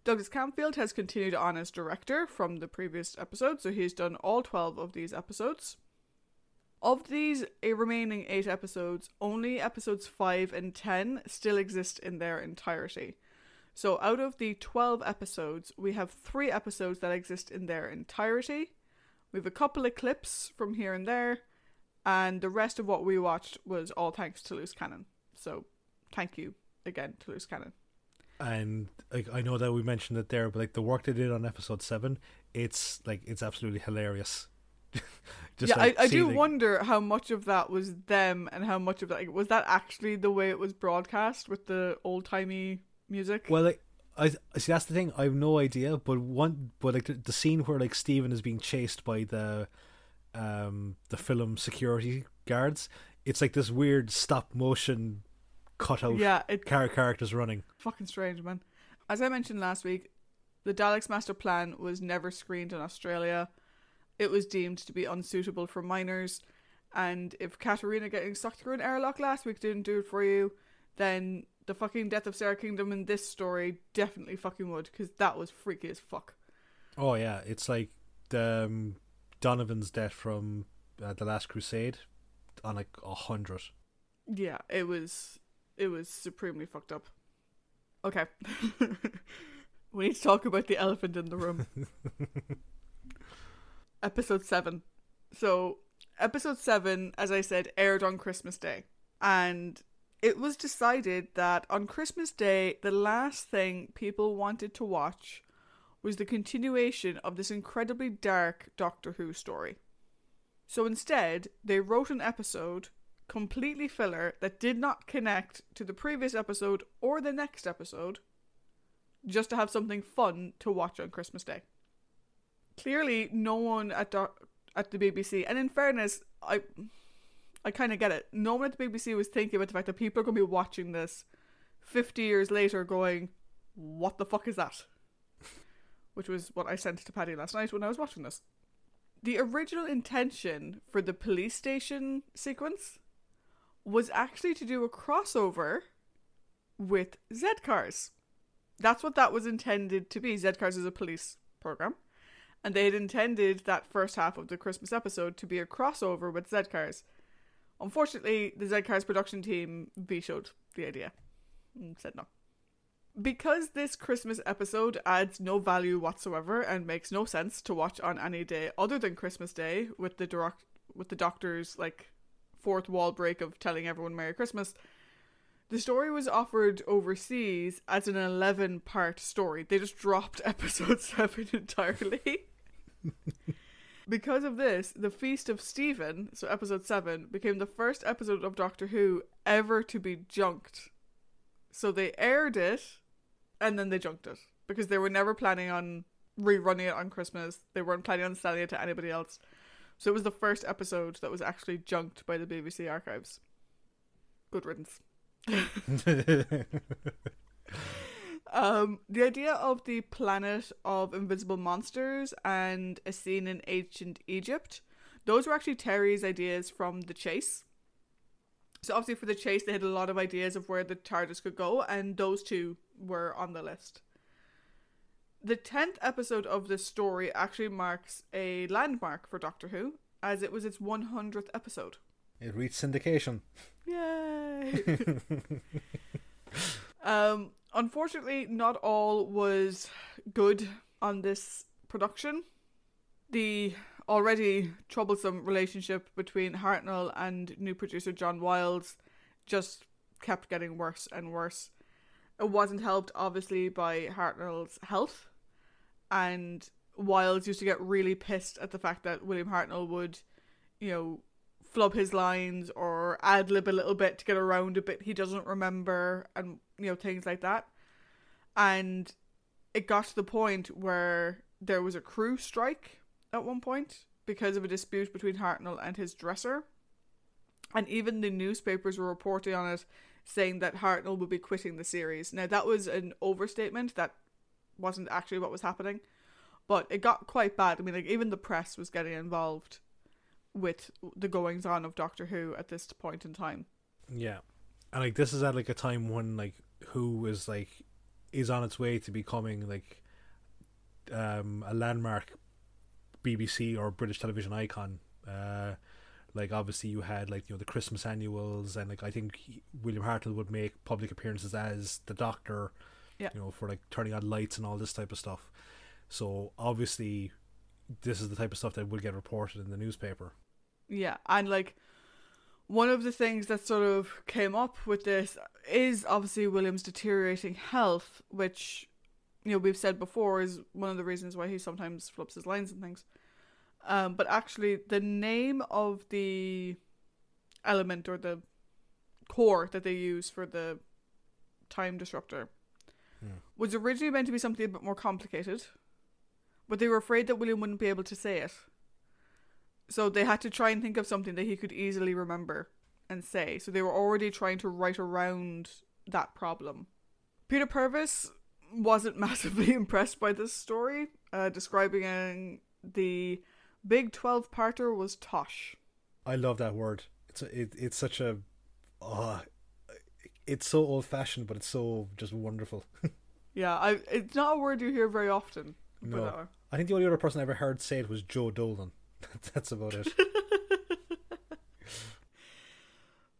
Douglas Camfield has continued on as director from the previous episode, so he's done all 12 of these episodes. Of these a remaining eight episodes, only episodes 5 and 10 still exist in their entirety. So, out of the 12 episodes, we have three episodes that exist in their entirety. We have a couple of clips from here and there, and the rest of what we watched was all thanks to Loose Cannon. So, thank you again to Loose Cannon. And like I know that we mentioned it there, but like the work they did on episode 7, it's like it's absolutely hilarious. <laughs> Just, yeah, like, I, I do wonder how much of that was them and how much of that like, was that actually the way it was broadcast with the old timey music. Well, like, I I see that's the thing. I have no idea, but one, but like the, the scene where like Steven is being chased by the, um, the film security guards. It's like this weird stop motion cutout. yeah, it Car- characters running. fucking strange, man. As I mentioned last week, the Daleks Master Plan was never screened in Australia. It was deemed to be unsuitable for minors, and if Katarina getting sucked through an airlock last week didn't do it for you, then the fucking Death of Sarah Kingdom in this story definitely fucking would, because that was freaky as fuck. Oh yeah, it's like the um, Donovan's death from uh, the Last Crusade on like a hundred. Yeah, it was it was supremely fucked up. Okay. <laughs> we need to talk about the elephant in the room. <laughs> episode 7. So, episode 7, as I said, aired on Christmas Day. And it was decided that on Christmas Day, the last thing people wanted to watch was the continuation of this incredibly dark Doctor Who story. So instead, they wrote an episode completely filler that did not connect to the previous episode or the next episode just to have something fun to watch on Christmas Day. Clearly, no one at doc- at the BBC, and in fairness, I I kind of get it. No one at the BBC was thinking about the fact that people are going to be watching this 50 years later going, "What the fuck is that?" Which was what I sent to Paddy last night when I was watching this. The original intention for the police station sequence was actually to do a crossover with Z Cars. That's what that was intended to be. Z Cars is a police program. And they had intended that first half of the Christmas episode to be a crossover with Z Cars. Unfortunately, the Z production team vetoed the idea and said no. Because this Christmas episode adds no value whatsoever and makes no sense to watch on any day other than Christmas Day with the direct with the doctor's like fourth wall break of telling everyone Merry Christmas. The story was offered overseas as an 11 part story. They just dropped <laughs> episode 7 entirely. <laughs> because of this, The Feast of Steven, so episode 7, became the first episode of Doctor Who ever to be junked. So they aired it and then they junked it because they were never planning on rerunning it on Christmas. They weren't planning on selling it to anybody else. So it was the first episode that was actually junked by the BBC archives. Good riddance. <laughs> <laughs> um, the idea of the planet of invisible monsters and a scene in ancient Egypt, those were actually Terry's ideas from The Chase. So obviously for The Chase, they had a lot of ideas of where the TARDIS could go, and those two were on the list. The 10th episode of this story actually marks a landmark for Doctor Who, as it was its 100th episode. It reached syndication. Yay! <laughs> um, unfortunately, not all was good on this production. The already troublesome relationship between Hartnell and new producer John Wiles just kept getting worse and worse. It wasn't helped, obviously, by Hartnell's health, and Wiles used to get really pissed at the fact that William Hartnell would, you know, flub his lines or ad lib a little bit to get around a bit he doesn't remember and you know things like that. And it got to the point where there was a crew strike at one point because of a dispute between Hartnell and his dresser. And even the newspapers were reporting on it saying that Hartnell would be quitting the series. Now that was an overstatement that wasn't actually what was happening. But it got quite bad. I mean like even the press was getting involved with the goings on of Doctor Who at this point in time. Yeah, and like this is at like a time when like Who is like is on its way to becoming like um a landmark BBC or British television icon. Uh, like obviously you had like you know the Christmas annuals and like I think he, William Hartnell would make public appearances as the Doctor. Yeah. You know for like turning on lights and all this type of stuff. So obviously this is the type of stuff that would get reported in the newspaper. Yeah, and like one of the things that sort of came up with this is obviously William's deteriorating health, which you know we've said before is one of the reasons why he sometimes flips his lines and things. Um, but actually, the name of the element or the core that they use for the time disruptor Hmm. was originally meant to be something a bit more complicated, but they were afraid that William wouldn't be able to say it. So they had to try and think of something that he could easily remember and say. So they were already trying to write around that problem. Peter Purves wasn't <laughs> massively impressed by this story, uh, describing uh, the big 12 parter was tosh. I love that word. It's a, it, it's such a oh, it's so old fashioned, but it's so just wonderful. <laughs> Yeah, I, it's not a word you hear very often. No. Uh, I think the only other person I ever heard say it was Joe Dolan. <laughs> That's about it. <laughs>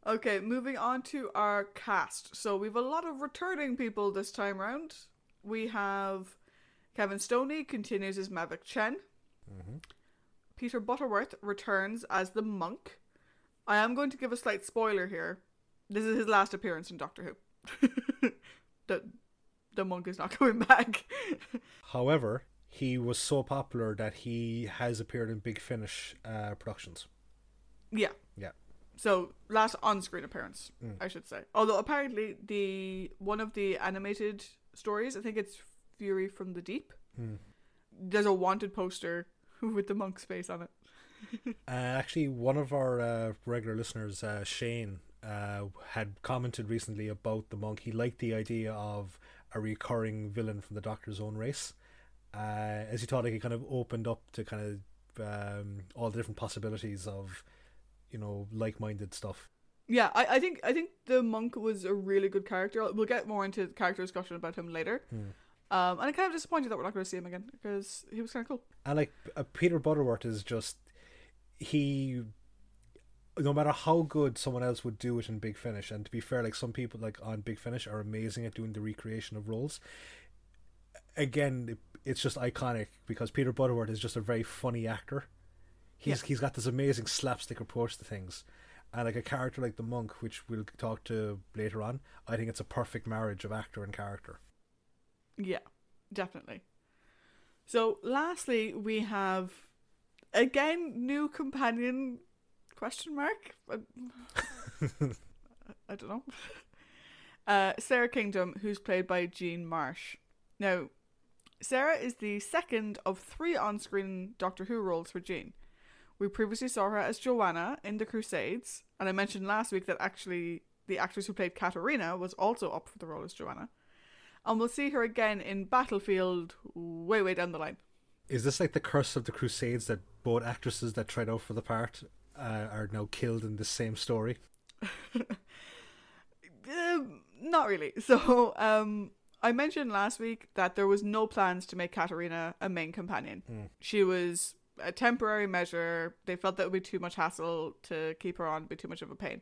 Okay, moving on to our cast. So we've a lot of returning people this time round. We have Kevin Stoney continues as Mavic Chen. Mm-hmm. Peter Butterworth returns as the monk. I am going to give a slight spoiler here. This is his last appearance in Doctor Who. <laughs> the the monk is not coming back. However, he was so popular that he has appeared in Big Finish uh, productions. yeah. Yeah. So last on-screen appearance, Mm. I should say. Although apparently the one of the animated stories, I think it's Fury from the Deep. Hmm. There's a wanted poster <laughs> with the monk's face on it. <laughs> Uh, actually, one of our uh, regular listeners, uh, Shane, uh, had commented recently about the monk. He liked the idea of a recurring villain from the Doctor's own race, uh, as he thought like it kind of opened up to kind of um, all the different possibilities of, you know, like-minded stuff. Yeah, I, I think I think the monk was a really good character. We'll get more into character discussion about him later. Hmm. Um, and I'm kind of disappointed that we're not going to see him again because he was kind of cool. And like uh, Peter Butterworth is just he. No matter how good someone else would do it in Big Finish, and to be fair, like some people like on Big Finish are amazing at doing the recreation of roles. Again, it, it's just iconic because Peter Butterworth is just a very funny actor. He's he's got this amazing slapstick approach to things, and like a character like the monk, which we'll talk to later on. I think it's a perfect marriage of actor and character. Yeah, definitely. So, lastly, we have again new companion question mark. I, <laughs> I don't know. <laughs> Uh, Sarah Kingdom, who's played by Jean Marsh. Now, Sarah is the second of three on-screen Doctor Who roles for Jean. We previously saw her as Joanna in The Crusades, and I mentioned last week that actually the actress who played Katarina was also up for the role as Joanna. And we'll see her again in Battlefield way, way down the line. Is this like the curse of the Crusades that both actresses that tried out for the part uh, are now killed in the same story? <laughs> Um, not really. So, um, I mentioned last week that there was no plans to make Katarina a main companion. Hmm. She was a temporary measure. They felt that would be too much hassle to keep her on, be too much of a pain.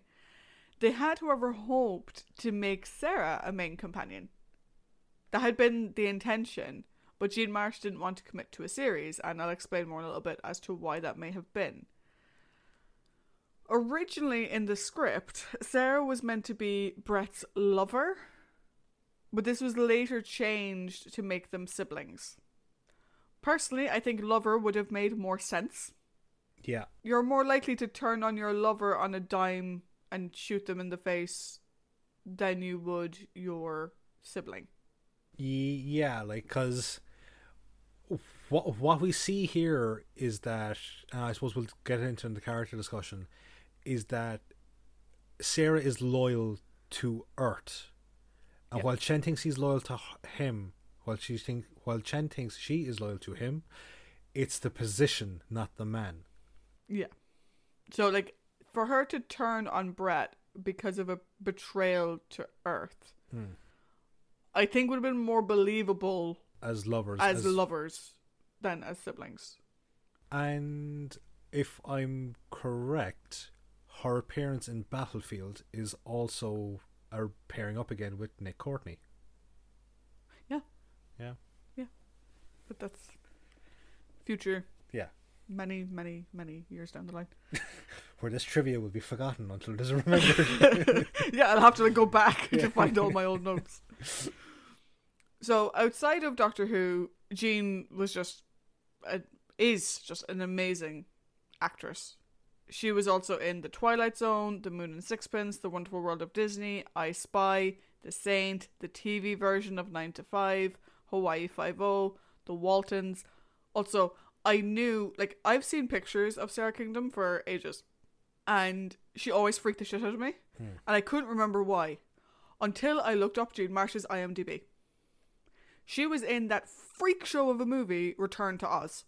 They had, however, hoped to make Sarah a main companion. That had been the intention, but Jean Marsh didn't want to commit to a series, and I'll explain more in a little bit as to why that may have been. Originally in the script, Sarah was meant to be Bret's lover, but this was later changed to make them siblings. Personally, I think lover would have made more sense. Yeah, You're more likely to turn on your lover on a dime and shoot them in the face than you would your sibling. Yeah, like because what what we see here is that, and I suppose we'll get into the character discussion, is that Sarah is loyal to Earth, and Yeah. while Chen thinks he's loyal to him, while she think while Chen thinks she is loyal to him, it's the position, not the man. Yeah. So, like, for her to turn on Bret because of a betrayal to Earth, hmm. I think would have been more believable As lovers, as, lovers than as siblings. And if I'm correct, her appearance in Battlefield is also a pairing up again with Nick Courtney. Yeah. Yeah. Yeah. But that's future Yeah. many, many, many years down the line. <laughs> Where this trivia will be forgotten until it is <laughs> remembered. yeah, I'll have to like, go back <laughs> to find all my old notes. So outside of Doctor Who, Jean was just a, is just an amazing actress. She was also in The Twilight Zone, The Moon and Sixpence, The Wonderful World of Disney, I Spy, The Saint, the TV version of 9 to 5, Hawaii 5 0, The Waltons. Also, I knew, like, I've seen pictures of Sarah Kingdom for ages, and she always freaked the shit out of me, hmm. and I couldn't remember why until I looked up Jean Marsh's IMDb. She was in that freak show of a movie, Return to Oz.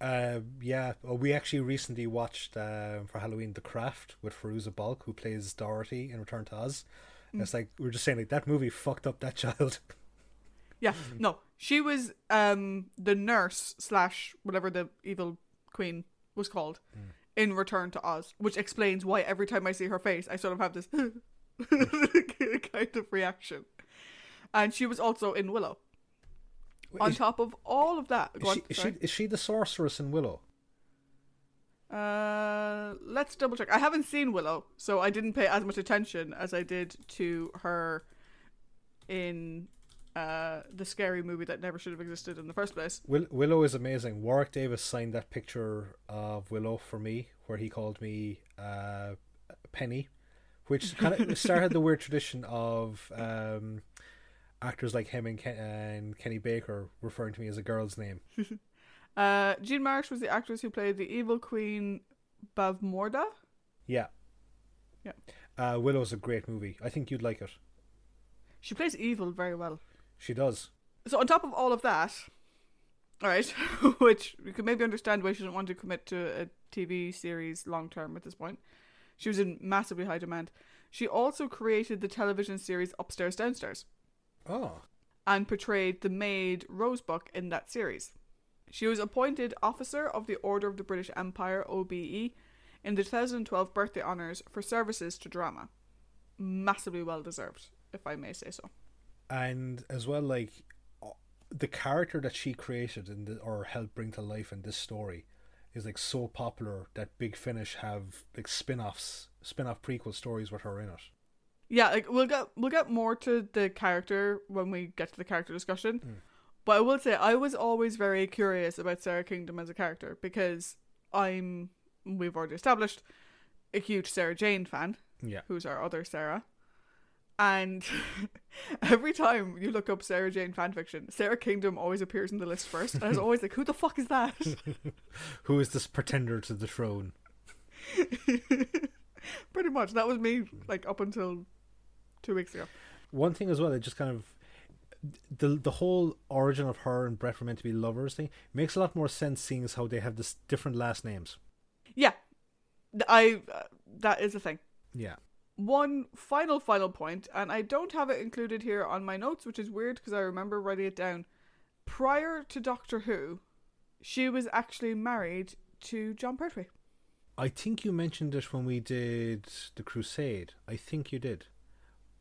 Uh, yeah, we actually recently watched um, for Halloween The Craft with Fairuza Balk, who plays Dorothy in Return to Oz. And It's like we are just saying, like that movie fucked up that <laughs> child. Yeah, no, she was um the nurse slash whatever the evil queen was called in Return to Oz, which explains why every time I see her face, I sort of have this <laughs> <laughs> kind of reaction. And she was also in Willow. On is, top of all of that. Is on, she, is, she, is she the sorceress in Willow? Uh, let's double check. I haven't seen Willow, so I didn't pay as much attention as I did to her in uh the scary movie that never should have existed in the first place. Will- Willow is amazing. Warwick Davis signed that picture of Willow for me, where he called me uh, Penny, which kind of <laughs> started the weird tradition of um, actors like him and, Ken- and Kenny Baker referring to me as a girl's name. <laughs> Uh, Jean Marsh was the actress who played the evil queen Bavmorda. Yeah. Yeah. Uh, Willow's a great movie. I think you'd like it. She plays evil very well. She does. So on top of all of that, all right, <laughs> which you can maybe understand why she didn't want to commit to a TV series long term at this point. She was in massively high demand. She also created the television series Upstairs Downstairs Oh. and portrayed the maid Rose Buck in that series. She was appointed Officer of the Order of the British Empire (OBE) in the 2012 birthday honours for services to drama. Massively well deserved, if I may say so. And as well, like the character that she created in the, or helped bring to life in this story is like so popular that Big Finish have like spin-offs, spin-off prequel stories with her in it. Yeah, like we'll get we'll get more to the character when we get to the character discussion. Mm. But I will say I was always very curious about Sarah Kingdom as a character because I'm we've already established a huge Sarah Jane fan, Yeah. who's our other Sarah. And <laughs> every time you look up Sarah Jane fanfiction, Sarah Kingdom always appears in the list first. And I was always like, who the fuck is that? <laughs> Who is this pretender to the throne? <laughs> Pretty much. That was me like up until two weeks ago. One thing as well, it just kind of the the whole origin of her and Bret were meant to be lovers thing makes a lot more sense seeing as how they have this different last names. Yeah. I uh, that is a thing. Yeah. one final final point and i don't have it included here on my notes which is weird because i remember writing it down prior to doctor who she was actually married to jon pertwee I think you mentioned it when we did the Crusade. I think you did.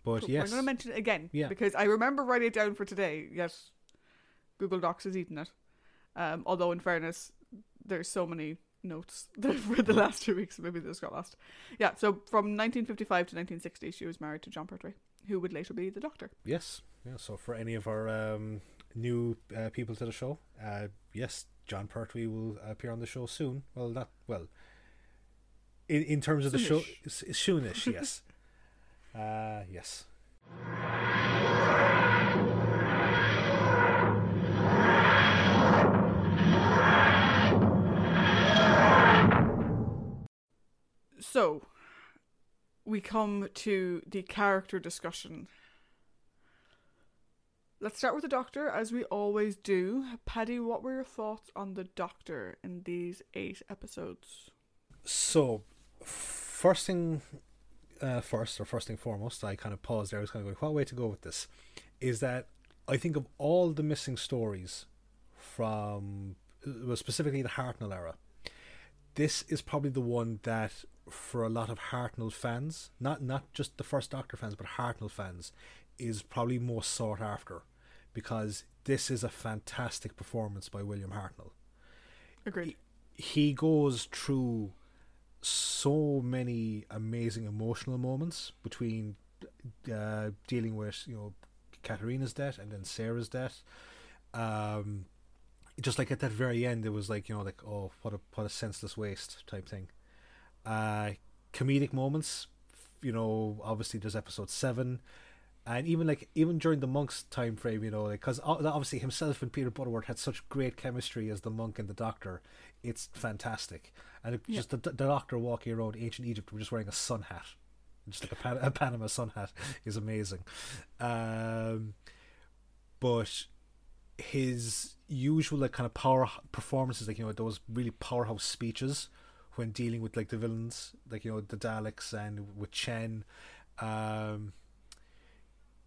But Cool. yes. i'm going to mention it again Yeah. because i remember writing it down for today yet google docs has eaten it um, although in fairness there's so many notes <laughs> for the last two weeks maybe this got lost yeah so from 1955 to 1960 she was married to jon pertwee who would later be the doctor Yes. Yeah, so for any of our um, new uh, people to the show, uh, yes, Jon Pertwee will appear on the show soon. Well, not well. In in terms of the show, soonish, yes. <laughs> Uh, yes. So, we come to the character discussion. Let's start with the Doctor, as we always do. Paddy, what were your thoughts on the Doctor in these eight episodes? So, first thing uh, first, or first thing foremost, I kind of paused there. I was kind of going, what way to go with this? Is that I think of all the missing stories from, well, specifically the Hartnell era, this is probably the one that, for a lot of Hartnell fans, not not just the first Doctor fans, but Hartnell fans, is probably most sought after, because this is a fantastic performance by William Hartnell Agreed. he goes through so many amazing emotional moments between uh, dealing with you know Katarina's death and then Sarah's death. Um, just like at that very end, it was like you know like oh what a what a senseless waste type thing. Uh, comedic moments, you know. Obviously, there's episode seven. And even like even during the monk's time frame, you know, because obviously himself and Peter Butterworth had such great chemistry as the monk and the doctor, it's fantastic. And it, Yeah. just the, the doctor walking around ancient Egypt, just wearing a sun hat, just like a, Pan- a Panama sun hat, <laughs> is amazing. Um, but his usual like kind of power performances, like you know those really powerhouse speeches when dealing with like the villains, like you know the Daleks and with Chen. Um,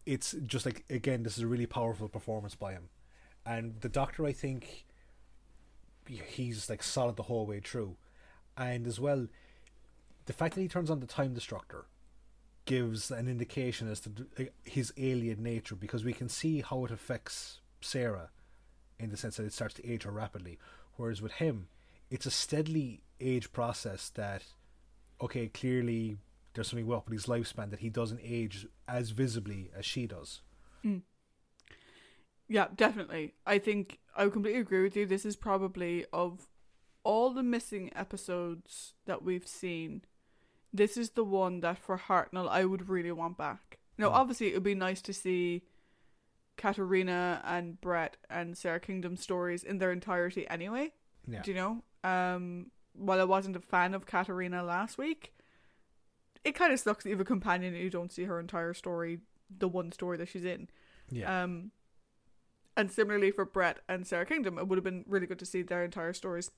it's just like again, this is a really powerful performance by him, and the Doctor, I think, he's like solid the whole way through, and as well, the fact that he turns on the time destructor gives an indication as to his alien nature because we can see how it affects Sarah in the sense that it starts to age her rapidly, whereas with him, it's a steadily age process that okay, clearly there's something wrong with his lifespan that he doesn't age as visibly as she does. Mm. Yeah, definitely. I think I would completely agree with you. This is probably of all the missing episodes that we've seen, this is the one that for Hartnell I would really want back. Now, Mm. obviously, it would be nice to see Katarina and Bret and Sarah Kingdom stories in their entirety anyway. Yeah. Do you know? Um, while I wasn't a fan of Katarina last week, it kind of sucks that you have a companion and you don't see her entire story, the one story that she's in. Yeah. Um, and similarly for Bret and Sarah Kingdom, it would have been really good to see their entire stories.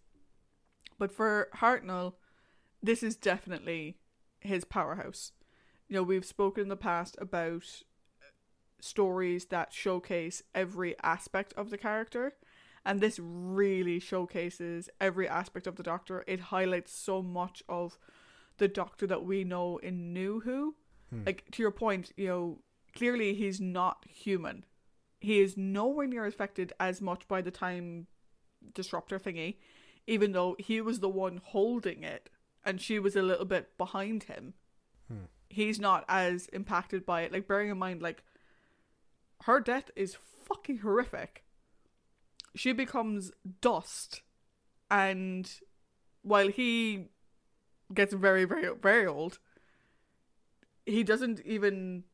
But for Hartnell, this is definitely his powerhouse. You know, we've spoken in the past about stories that showcase every aspect of the character, and this really showcases every aspect of the Doctor. It highlights so much of the Doctor that we know in New Who. Hmm. Like to your point, you know, clearly he's not human. He is nowhere near affected as much by the time disruptor thingy. even though he was the one holding it and she was a little bit behind him. Hmm. He's not as impacted by it. Like bearing in mind, like her death is fucking horrific. She becomes dust, and while he gets very, very, very old, he doesn't even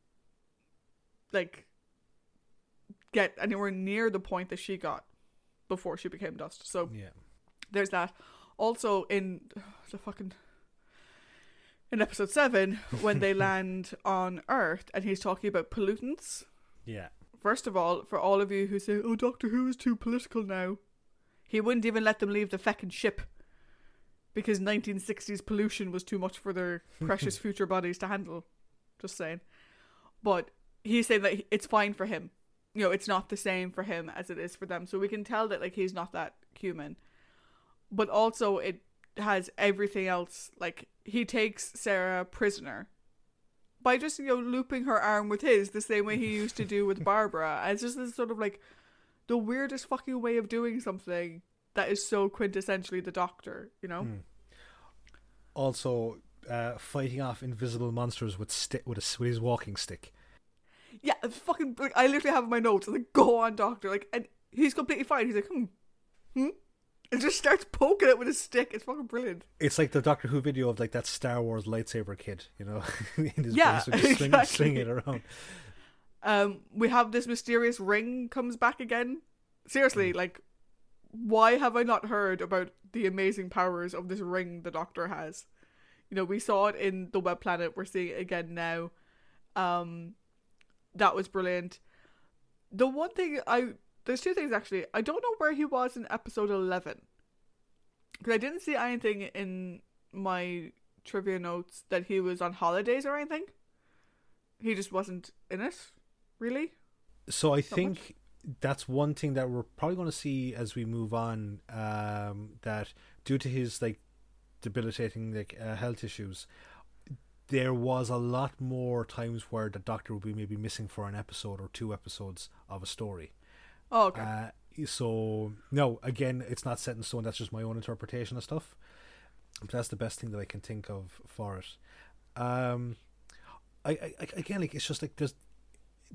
like get anywhere near the point that she got before she became dust. So Yeah. there's that. Also in <sighs> the fucking in episode seven <laughs> when they land on Earth and he's talking about pollutants. Yeah. First of all, for all of you who say, "Oh, Doctor Who is too political now," he wouldn't even let them leave the feckin' ship because 1960s pollution was too much for their <laughs> precious future bodies to handle. Just saying. But he's saying that it's fine for him. You know, it's not the same for him as it is for them. So we can tell that like he's not that human. But also it has everything else. Like he takes Sarah prisoner by just you know looping her arm with his the same way he <laughs> used to do with Barbara. And it's just this sort of like the weirdest fucking way of doing something that is so quintessentially the Doctor. You know. Hmm. Also, uh, fighting off invisible monsters with stick with, a, with his walking stick. Yeah, fucking. Like, I literally have my notes. Like, go on, doctor. Like, and he's completely fine. He's like, hmm, hmm, and just starts poking it with a stick. It's fucking brilliant. It's like the Doctor Who video of like that Star Wars lightsaber kid, you know, <laughs> in his Yeah, basement, just swing, exactly. swinging it around. Um, we have this mysterious ring comes back again. Seriously, like, why have I not heard about the amazing powers of this ring the Doctor has? You know, we saw it in the Web Planet. We're seeing it again now. Um, that was brilliant. The one thing I there's two things actually. I don't know where he was in episode eleven because I didn't see anything in my trivia notes that he was on holidays or anything. He just wasn't in it, really. So I much. think that's one thing that we're probably going to see as we move on. Um, that due to his like debilitating like uh, health issues, there was a lot more times where the doctor would be maybe missing for an episode or two episodes of a story. Oh, okay. Uh, so no, again, it's not set in stone. That's just my own interpretation of stuff. But that's the best thing that I can think of for it. Um, I, I again, like it's just like there's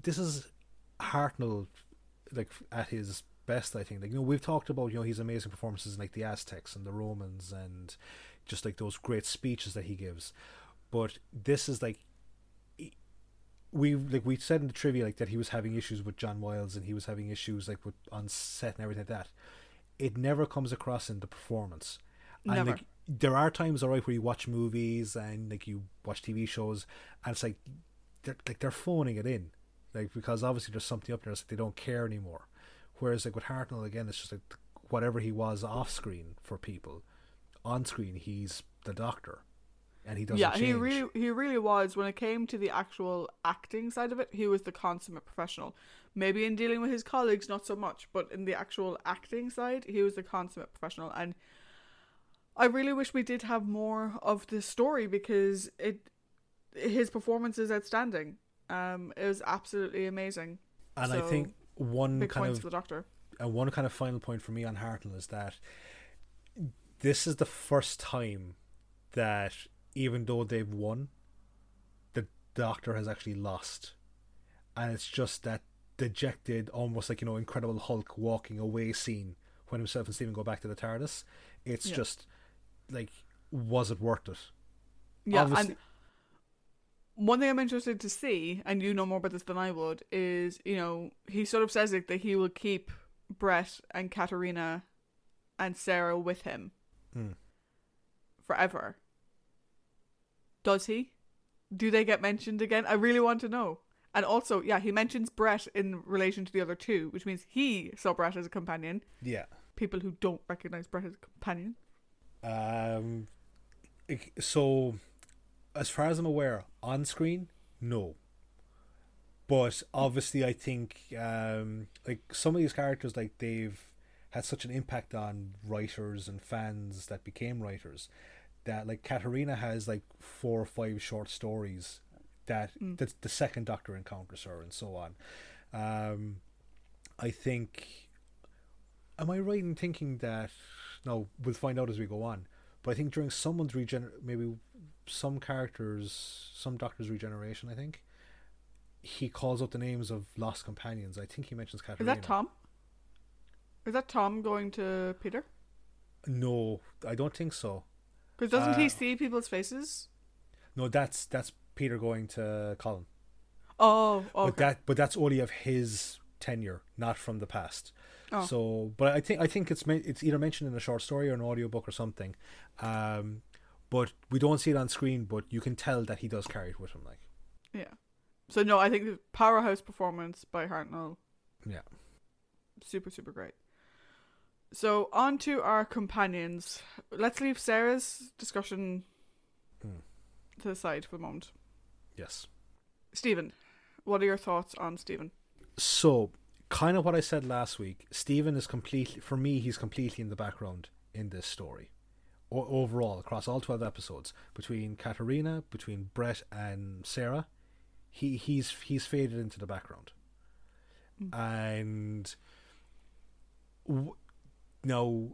this is Hartnell, like at his best. I think like you know we've talked about you know his amazing performances in like the Aztecs and the Romans and just like those great speeches that he gives. But this is like we like we said in the trivia like that he was having issues with John Wiles and he was having issues like with on set and everything like that. It never comes across in the performance. And Never. like there are times alright where you watch movies and like you watch TV shows and it's like they're like they're phoning it in. Like because obviously there's something up there like they don't care anymore. Whereas like with Hartnell again it's just like whatever he was off screen for people. On screen he's the doctor. And he doesn't yeah, he really he really was when it came to the actual acting side of it, he was the consummate professional. Maybe in dealing with his colleagues not so much, but in the actual acting side, he was the consummate professional and I really wish we did have more of this story because it his performance is outstanding. Um it was absolutely amazing. And I think one kind of the doctor. and one kind of final point for me on Hartnell is that this is the first time that even though they've won, the doctor has actually lost. And it's just that dejected, almost like, you know, Incredible Hulk walking away scene when himself and Steven go back to the TARDIS. It's Yeah. just like, was it worth it? Yeah, Obviously- and one thing I'm interested to see, and you know more about this than I would, is you know he sort of says it that he will keep Bret and Katarina and Sarah with him Hmm. forever. Does he? Do they get mentioned again? I really want to know. And also, yeah, he mentions Bret in relation to the other two, which means he saw Bret as a companion. Yeah. People who don't recognize Bret as a companion. Um, so, as far as I'm aware, on screen, no. But obviously, I think um, like some of these characters, like they've had such an impact on writers and fans that became writers that like Katarina has like four or five short stories that Mm. the, the second Doctor encounters her and so on. Um, I think. Am I right in thinking that No, we'll find out as we go on. But I think during someone's regen, maybe some characters, some Doctor's regeneration, I think he calls out the names of lost companions. I think he mentions Is that Tom? Is that Tom going to Peter? No, I don't think so. Because doesn't he Uh, see people's faces? No, that's that's Peter going to Colin. Oh, okay. But that but that's only of his tenure, not from the past. Oh. So, but I think I think it's it's either mentioned in a short story or an audiobook or something. Um, but we don't see it on screen, but you can tell that he does carry it with him. Like, yeah. So no, I think the powerhouse performance by Hartnell. Yeah. Super, super great. So on to our companions. Let's leave Sara's discussion Hmm. to the side for the moment. yes. Steven, what are your thoughts on Steven? So, kind of what I said last week. Steven is completely, for me, he's completely in the background in this story. O- overall, across all twelve episodes, between Katarina, between Bret and Sara, he he's he's faded into the background. And w- now,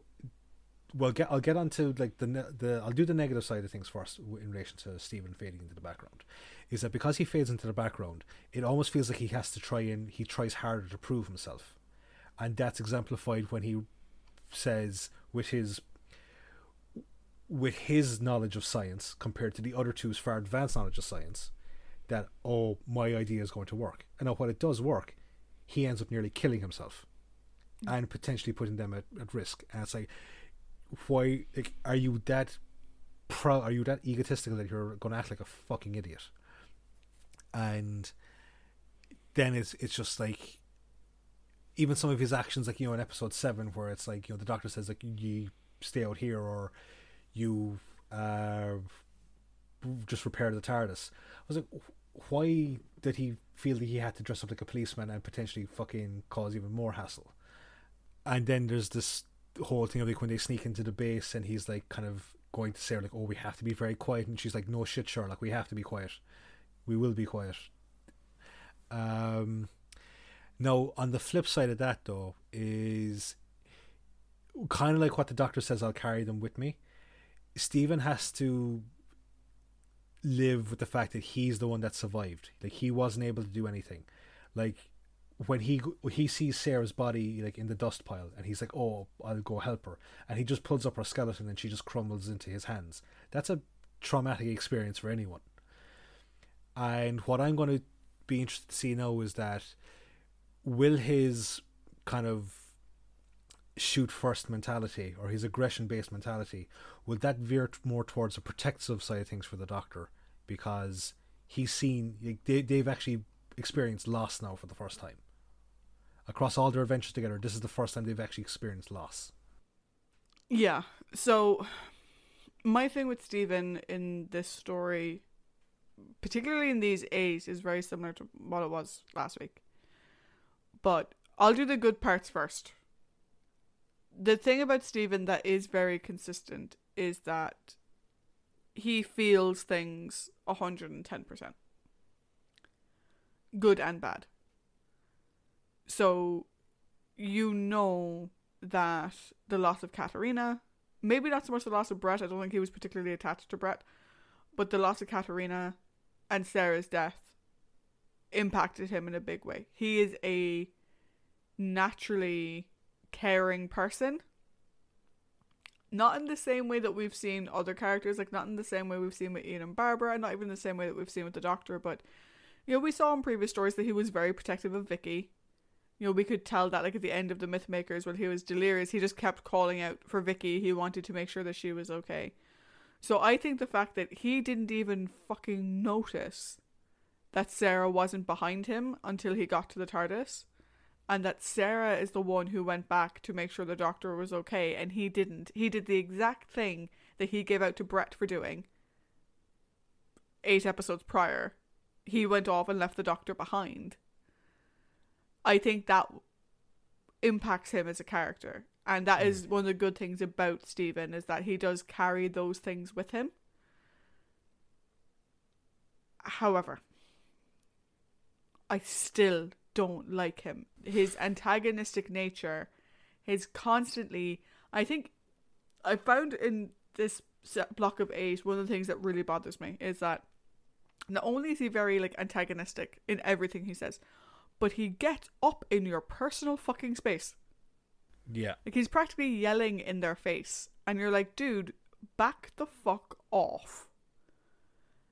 well, get I'll get onto like the the I'll do the negative side of things first in relation to Steven fading into the background. Is that because he fades into the background, it almost feels like he has to try and he tries harder to prove himself, and that's exemplified when he says with his with his knowledge of science compared to the other two's far advanced knowledge of science, that oh my idea is going to work. And now when it does work, he ends up nearly killing himself and potentially putting them at, at risk. And it's like, why like, are you that proud? Are you that egotistical that you're going to act like a fucking idiot? And then it's it's just like even some of his actions, like you know, in episode seven, where it's like you know the doctor says like you stay out here or you uh, just repair the TARDIS. I was like, why did he feel that he had to dress up like a policeman and potentially fucking cause even more hassle? And then there's this whole thing of like when they sneak into the base and he's like kind of going to say like, oh, we have to be very quiet, and she's like, no shit, Sherlock, we have to be quiet. We will be quiet. Um, now on the flip side of that though is kind of like what the doctor says. I'll carry them with me. Steven has to live with the fact that he's the one that survived. Like he wasn't able to do anything. Like when he he sees Sara's body like in the dust pile, and he's like, "Oh, I'll go help her," and he just pulls up her skeleton, and she just crumbles into his hands. That's a traumatic experience for anyone. And what I'm going to be interested to see now is that will his kind of shoot first mentality or his aggression based mentality will that veer more towards a protective side of things for the doctor because he's seen they, they've actually experienced loss now for the first time across all their adventures together this is the first time they've actually experienced loss Yeah. So my thing with Steven in this story, particularly in these eight, is very similar to what it was last week. But I'll do the good parts first. The thing about Steven that is very consistent is that he feels things 110%. Good and bad. So you know that the loss of Katarina, maybe not so much the loss of Bret, I don't think he was particularly attached to Bret, but the loss of Katarina and Sara's death impacted him in a big way. He is a naturally caring person. Not in the same way that we've seen other characters, like not in the same way we've seen with Ian and Barbara, and not even the same way that we've seen with the Doctor, but you know, we saw in previous stories that he was very protective of Vicky you know, we could tell that like at the end of the Mythmakers when he was delirious, he just kept calling out for Vicky. He wanted to make sure that she was okay. So I think the fact that he didn't even fucking notice that Sara wasn't behind him until he got to the TARDIS, and that Sara is the one who went back to make sure the doctor was okay, and he didn't. He did the exact thing that he gave out to Bret for doing eight episodes prior. He went off and left the doctor behind. I think that impacts him as a character. And that is mm. one of the good things about Steven is that he does carry those things with him. However, I still don't like him. His antagonistic nature, his constantly I think I found in this block of eight, one of the things that really bothers me is that not only is he very like antagonistic in everything he says, but he gets up in your personal fucking space. Yeah. Like he's practically yelling in their face, and you're like, dude, back the fuck off.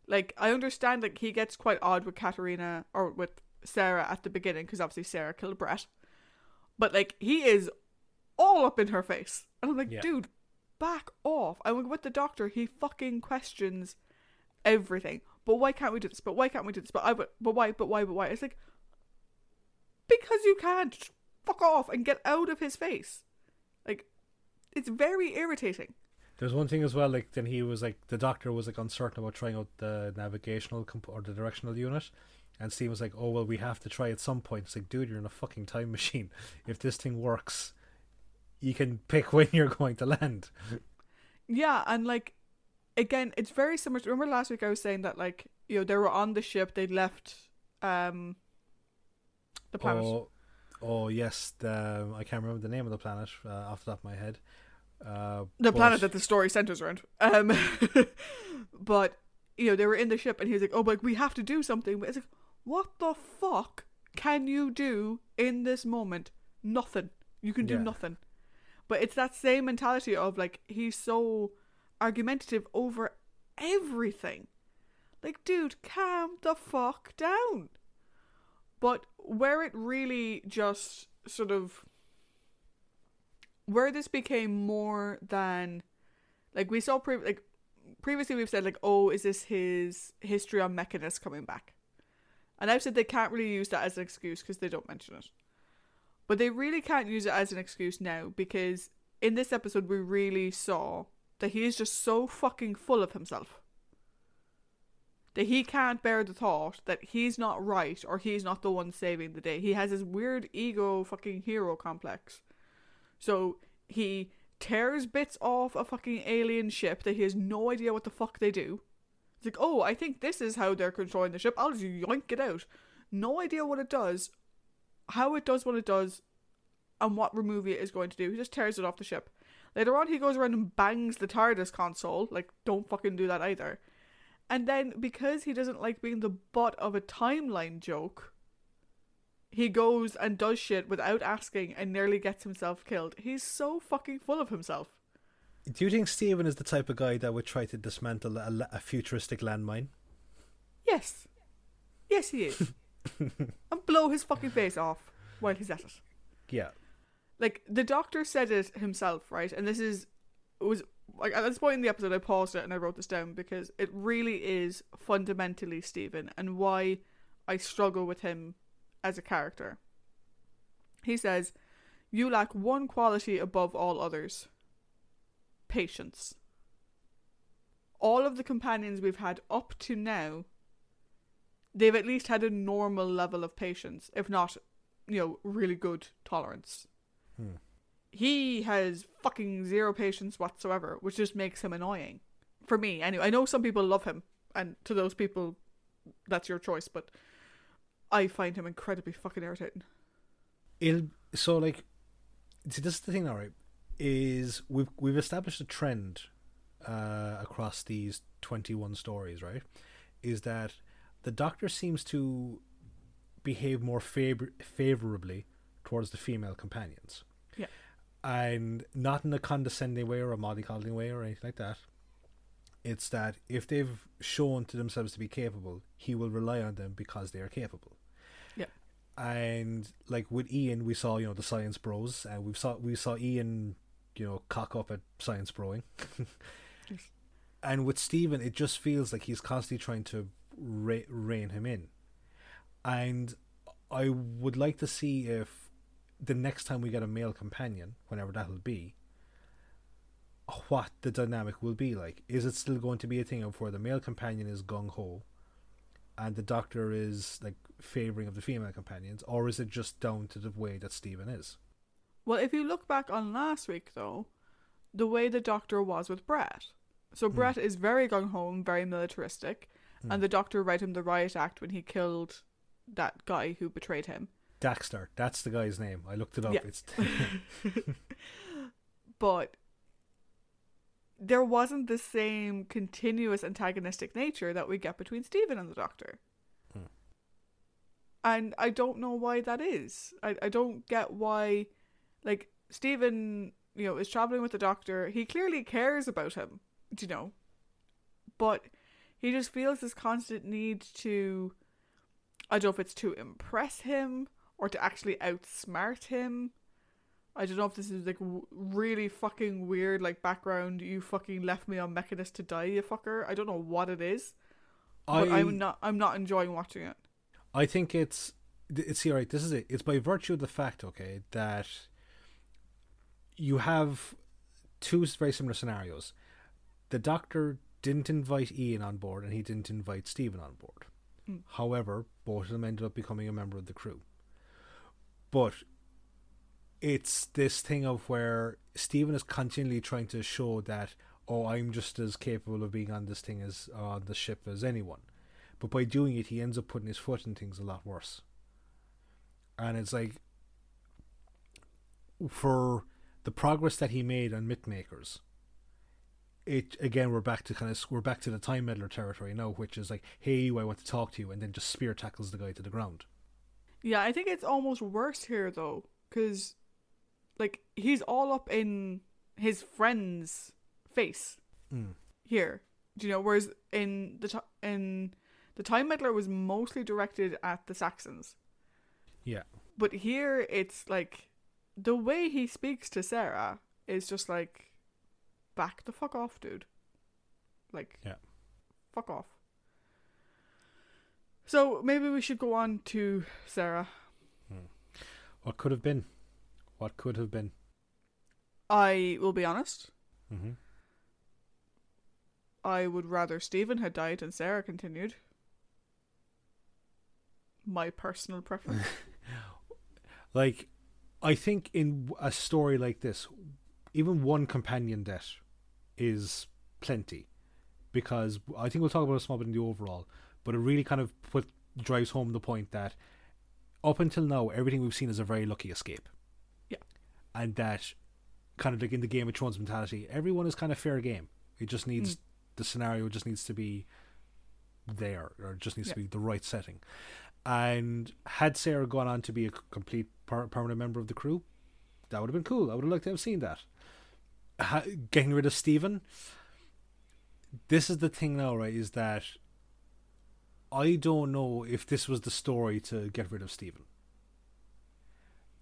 Like I understand like he gets quite odd with Katarina or with Sara at the beginning because obviously Sara killed Bret, but like he is all up in her face, and I'm like, Yeah. dude, back off. And with the doctor, he fucking questions everything. But why can't we do this? But why can't we do this? But I but, but why? But why? But why? It's like because you can't. Fuck off and get out of his face. Like it's very irritating. There's one thing as well. Like then he was like the doctor was like uncertain about trying out the navigational comp- or the directional unit, and Steve was like, "Oh well, we have to try at some point." It's like, dude, you're in a fucking time machine. <laughs> If this thing works, you can pick <laughs> when you're going to land. Yeah, and like again, it's very similar. To, remember last week I was saying that like you know they were on the ship, they'd left um the planet. Oh, oh yes, the I can't remember the name of the planet uh, off the top of my head. Uh, the but- planet that the story centers around. Um, <laughs> but you know they were in the ship, and he was like, "Oh, but like, we have to do something." But it's like, what the fuck can you do in this moment? Nothing. You can do Yeah. nothing. But it's that same mentality of like he's so argumentative over everything. Like, dude, calm the fuck down. But where it really just sort of where this became more than like we saw pre- like previously we've said like oh is this his history on mechanist coming back? And i've said they can't really use that as an excuse because they don't mention it. But they really can't use it as an excuse now because in this episode we really saw that he is just so fucking full of himself that he can't bear the thought that he's not right or he's not the one saving the day he has this weird ego fucking hero complex so he tears bits off a fucking alien ship that he has no idea what the fuck they do. It's like, oh, I think this is how they're controlling the ship. I'll just yoink it out. No idea what it does, how it does what it does, and what removing it is going to do. He just tears it off the ship. Later on, he goes around and bangs the TARDIS console. Like, don't fucking do that either. And then, because he doesn't like being the butt of a timeline joke, he goes and does shit without asking and nearly gets himself killed. He's so fucking full of himself. Do you think Steven is the type of guy that would try to dismantle a, a futuristic landmine? Yes. Yes, he is. <laughs> and blow his fucking face off while he's at it. Yeah. Like, the doctor said it himself, right? And this is. It was. Like, at this point in the episode, I paused it and I wrote this down because it really is fundamentally Steven and why I struggle with him as a character. He says, You lack one quality above all others patience. All of the companions we've had up to now, they've at least had a normal level of patience, if not, you know, really good tolerance. Hmm. He has fucking zero patience whatsoever, which just makes him annoying. For me, anyway. I know some people love him, and to those people, that's your choice, but I find him incredibly fucking irritating. It'll, so like, see, this is the thing, all right, is we've we've established a trend uh, across these twenty one stories, right? Is that the Doctor seems to behave more favor- favorably towards the female companions. Yeah. And not in a condescending way or a mollycoddling way or anything like that. It's that if they've shown to themselves to be capable, he will rely on them because they are capable. Yeah. And like with Ian, we saw you know the science bros, and we saw we saw Ian, you know, cock up at science broing. <laughs> Yes. And with Steven, it just feels like he's constantly trying to re- rein him in. And I would like to see if the next time we get a male companion, whenever that'll be, what the dynamic will be like. Is it still going to be a thing of where the male companion is gung ho and the doctor is like favouring of the female companions, or is it just down to the way that Steven is? Well, if you look back on last week, though, the way the doctor was with Bret. So hmm. Bret is very gung ho and very militaristic, hmm. and the doctor read him the riot act when he killed that guy who betrayed him. Daxtar, that's the guy's name. I looked it up. Yeah. It's <laughs> <laughs> But there wasn't the same continuous antagonistic nature that we get between Steven and the Doctor. Hmm. And I don't know why that is. I, I don't get why, like, Steven, you know, is traveling with the Doctor. He clearly cares about him, you know, but he just feels this constant need to, I don't know if it's to impress him or to actually outsmart him. I don't know if this is like w- really fucking weird, like background. You fucking left me on Mechanus to die, you fucker. I don't know what it is, but I I'm not. I'm not enjoying watching it. I think it's it's see right. This is it. It's by virtue of the fact, okay, that you have two very similar scenarios. The Doctor didn't invite Ian on board, and he didn't invite Steven on board. Mm. However, both of them ended up becoming a member of the crew. But it's this thing of where Steven is continually trying to show that oh I'm just as capable of being on this thing as on the ship as anyone, but by doing it he ends up putting his foot in things a lot worse. And it's like for the progress that he made on Mythmakers, it again we're back to kind of we're back to the time meddler territory now, which is like hey I want to talk to you, and then just spear tackles the guy to the ground. Yeah, I think it's almost worse here though, because like he's all up in his friend's face Mm. here. Do you know? Whereas in the ti in the Time Meddler was mostly directed at the Saxons, Yeah. but here it's like the way he speaks to Sara is just like back the fuck off, dude. Like, Yeah. fuck off. So maybe we should go on to Sara. What could have been? What could have been? I will be honest. Mm-hmm. I would rather Steven had died and Sara continued. My personal preference. <laughs> Like, I think in a story like this, even one companion death is plenty, because I think we'll talk about it a small bit in the overall, but it really kind of put drives home the point that up until now, everything we've seen is a very lucky escape. Yeah. and that kind of like in the Game of Thrones mentality, everyone is kind of fair game. It just needs mm. the scenario just needs to be there, or just needs to be the right setting. And had Sara gone on to be a complete per- permanent member of the crew, that would have been cool. I would have liked to have seen that. Ha- getting rid of Steven. This is the thing now, right? Is that I don't know if this was the story to get rid of Steven.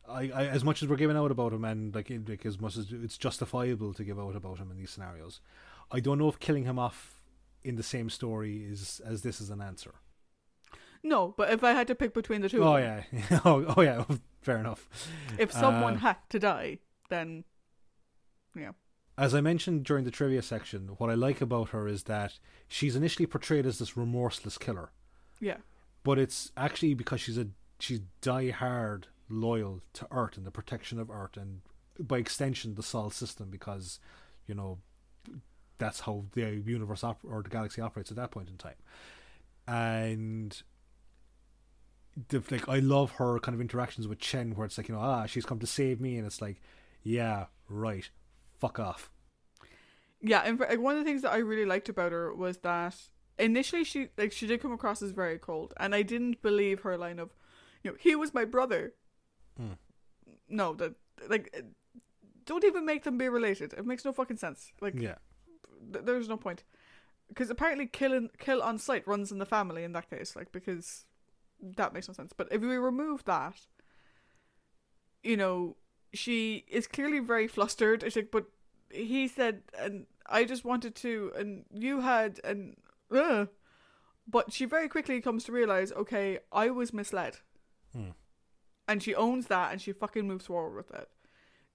I, I as much as we're giving out about him, and like, like as much as it's justifiable to give out about him in these scenarios, I don't know if killing him off in the same story is as this is an answer. no, but if I had to pick between the two, Oh yeah, <laughs> oh, oh yeah, <laughs> fair enough. if someone Uh, had to die, then yeah, As I mentioned during the trivia section, what I like about her is that she's initially portrayed as this remorseless killer, yeah, but it's actually because she's a she's die hard loyal to Earth and the protection of Earth, and by extension the Sol system, because you know that's how the universe op- or the galaxy operates at that point in time, and. The, like I love her kind of interactions with Chen, where it's like you know ah she's come to save me, and it's like yeah right, fuck off. yeah. And one of the things that I really liked about her was that initially she like she did come across as very cold, and I didn't believe her line of, you know, he was my brother. Hmm. No, that like, don't even make them be related. It makes no fucking sense. Like, Yeah, th- there's no point because apparently killing kill on sight runs in the family in that case like because that makes no sense but if we remove that you know she is clearly very flustered it's like but he said and i just wanted to and you had and uh, but she very quickly comes to realize okay i was misled Hmm. and she owns that and she fucking moves forward with it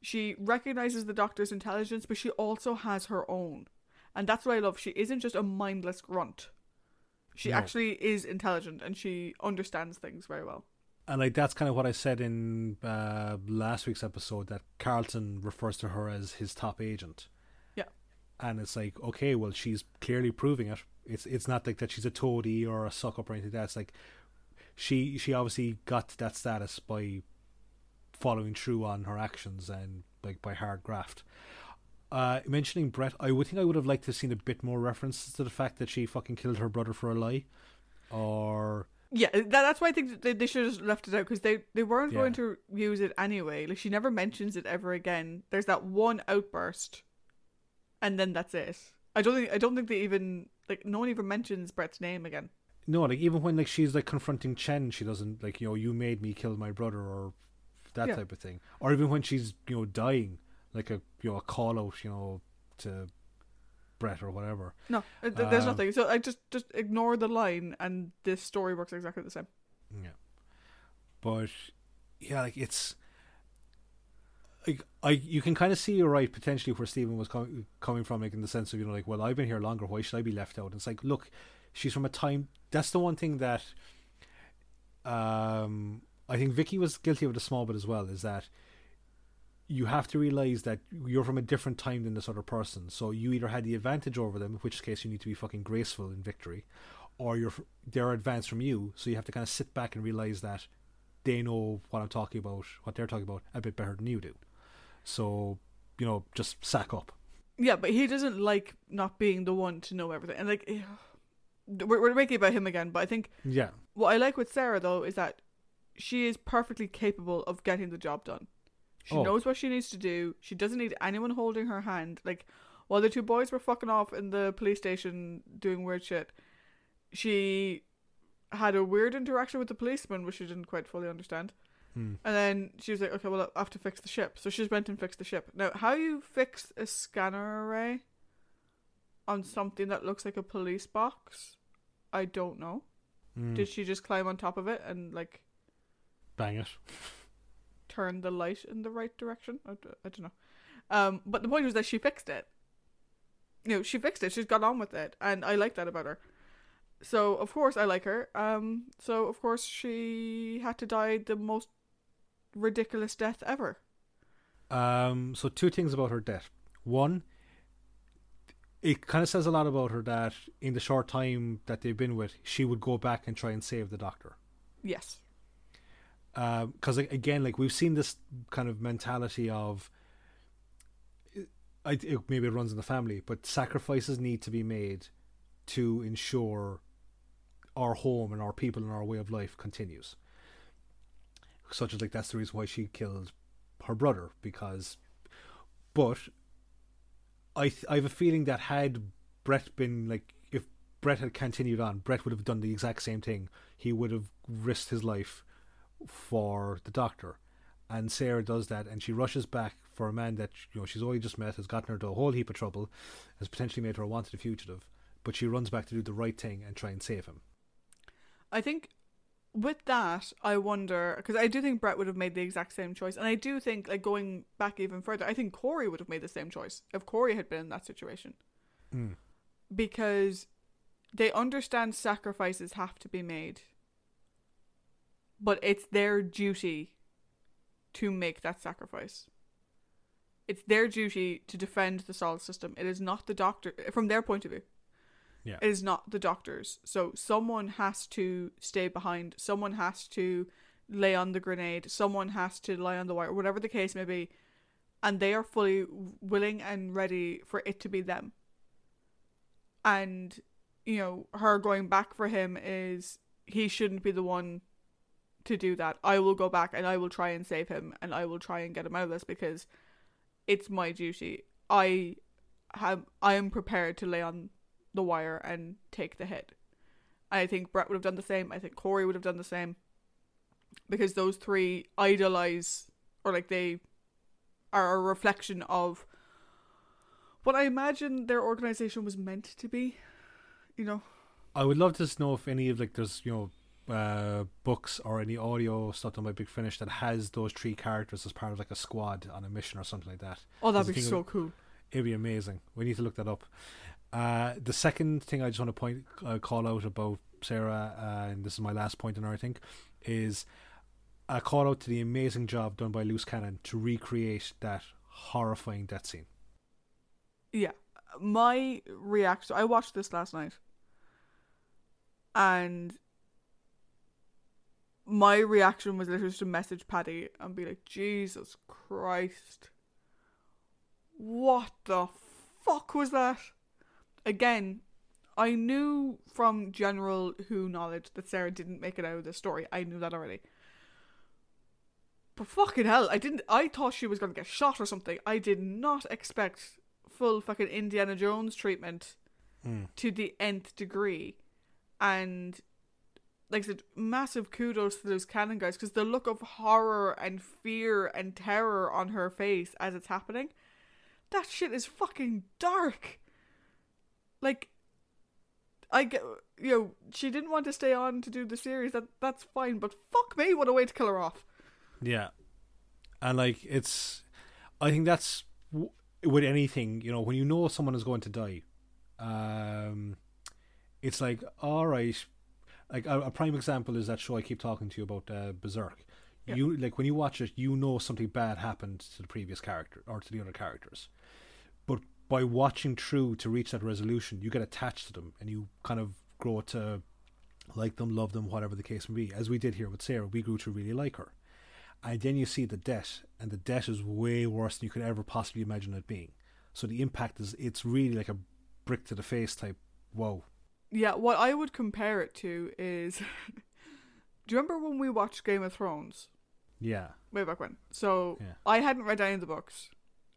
she recognizes the doctor's intelligence but she also has her own and that's what I love. She isn't just a mindless grunt. She No. actually is intelligent and she understands things very well. and like that's kind of what I said in uh, last week's episode that Karlton refers to her as his top agent. Yeah. and it's like okay, well she's clearly proving it. It's it's not like that she's a toady or a suck up or anything. Like that. It's like she she obviously got that status by following through on her actions and like by hard graft. Uh, mentioning Bret, I would think I would have liked to have seen a bit more references to the fact that she fucking killed her brother for a lie, or Yeah, that, that's why I think they, they should have left it out because they, they weren't Yeah. going to use it anyway. Like she never mentions it ever again. There's that one outburst, and then that's it. I don't think I don't think they even like no one even mentions Bret's name again. no, like even when like she's like confronting Chen, she doesn't like you know you made me kill my brother or that Yeah. type of thing, or even when she's you know dying, like a you know a call out you know to Bret or whatever. No, uh, th- there's Um, nothing. So I just just ignore the line, and this story works exactly the same. Yeah. But yeah, like it's like I you can kind of see you're right potentially where Steven was com- coming from, like in the sense of you know like well I've been here longer, why should I be left out? It's like look, she's from a time. That's the one thing that um I think Vicky was guilty of it a small bit as well. Is that you have to realize that you're from a different time than this other person. So you either had the advantage over them, in which case you need to be fucking graceful in victory, or you're they're advanced from you. So you have to kind of sit back and realize that they know what I'm talking about, what they're talking about, a bit better than you do. So you know, just sack up. Yeah, but he doesn't like not being the one to know everything, and like <sighs> we're we're making about him again. But I think Yeah, what I like with Sara though is that she is perfectly capable of getting the job done. She Oh. knows what she needs to do. She doesn't need anyone holding her hand. Like while the two boys were fucking off in the police station doing weird shit, she had a weird interaction with the policeman, which she didn't quite fully understand. Hmm. And then she was like, "Okay, well, I have to fix the ship." So she just went and fixed the ship. Now, how you fix a scanner array on something that looks like a police box, I don't know. Mm, Did she just climb on top of it and like bang it. turn the light in the right direction? I don't know. Um, but the point was that she fixed it. You know, she fixed it. She's got on with it, and I like that about her. So of course I like her. Um, so of course she had to die the most ridiculous death ever. Um, so two things about her death. One, it kind of says a lot about her that in the short time that they've been with, she would go back and try and save the doctor. Yes. because like, again, like we've seen this kind of mentality of, I it, maybe it runs in the family, but sacrifices need to be made to ensure our home and our people and our way of life continues. Such as like that's the reason why she killed her brother because, but I th- I have a feeling that had Bret been like if Bret had continued on, Bret would have done the exact same thing. He would have risked his life for the doctor. And Sara does that, and she rushes back for a man that you know she's only just met, has gotten her to a whole heap of trouble, has potentially made her a wanted fugitive. But she runs back to do the right thing and try and save him. I think with that, I wonder because I do think Bret would have made the exact same choice, and I do think like going back even further, I think Corey would have made the same choice if Corey had been in that situation Mm. because they understand sacrifices have to be made, but it's their duty to make that sacrifice. It's their duty to defend the solid system. It is not the doctor, from their point of view. Yeah. Is not the doctors. So someone has to stay behind. Someone has to lay on the grenade. Someone has to lie on the wire, whatever the case may be. And they are fully willing and ready for it to be them. And, you know, her going back for him is he shouldn't be the one to do that. I will go back and I will try and save him and I will try and get him out of this because it's my duty. I have I am prepared to lay on the wire and take the hit. I think Bret would have done the same. I think Corey would have done the same. Because those three idolize or like they are a reflection of what I imagine their organization was meant to be. You know. I would love to know if any of like there's you know uh, books or any audio stuff done by Big Finish that has those three characters as part of like a squad on a mission or something like that. Oh, that'd be so of- cool. It'd be amazing. We need to look that up. Uh, the second thing I just want to point uh, call out about Sara, uh, and this is my last point on her, I think, is a call out to the amazing job done by Loose Cannon to recreate that horrifying death scene. Yeah. My reaction I watched this last night. And my reaction was literally just to message Paddy and be like, Jesus Christ. What the fuck was that? Again, I knew from general Who knowledge that Sara didn't make it out of the story. I knew that already. But fucking hell, I didn't. I thought she was gonna get shot or something. I did not expect full fucking Indiana Jones treatment Mm. to the nth degree, and like I said, massive kudos to those Cannon guys because the look of horror and fear and terror on her face as it's happening, that shit is fucking dark. Like, I get, you know, she didn't want to stay on to do the series. That that's fine, but fuck me, what a way to kill her off. Yeah, and like it's, I think that's with anything. You know, when you know someone is going to die, um, it's like all right. Like a, a prime example is that show I keep talking to you about, uh, Berserk. Yeah. You like when you watch it, you know something bad happened to the previous character or to the other characters, by watching through to reach that resolution, you get attached to them and you kind of grow to like them, love them, whatever the case may be. As we did here with Sara, we grew to really like her and then you see the debt, and the debt is way worse than you could ever possibly imagine it being. So the impact is it's really like a brick to the face type. Whoa. Yeah, what I would compare it to is, <laughs> do you remember when we watched Game of Thrones? Yeah. way back when. So Yeah. I hadn't read any of the books.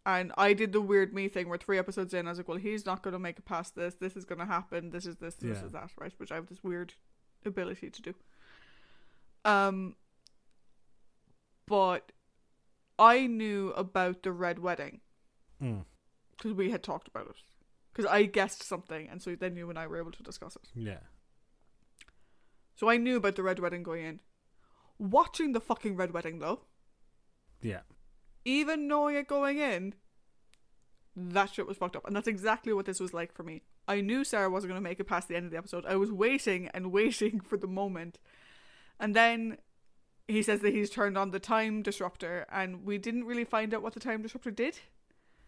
And I did the weird me thing where three episodes in, I was like, well, he's not going to make it past this. This is going to happen. This is this. This Yeah. is that. Right? Which I have this weird ability to do. Um, but I knew about the Red Wedding Mm. because we had talked about it. Because I guessed something, and so then you and I were able to discuss it. Yeah. So I knew about the Red Wedding going in. Watching the fucking Red Wedding, though, Yeah. Even knowing it going in, that shit was fucked up. And that's exactly what this was like for me. I knew Sara wasn't going to make it past the end of the episode. I was waiting and <laughs> waiting for the moment. And then he says that he's turned on the time destructor, and we didn't really find out what the time destructor did.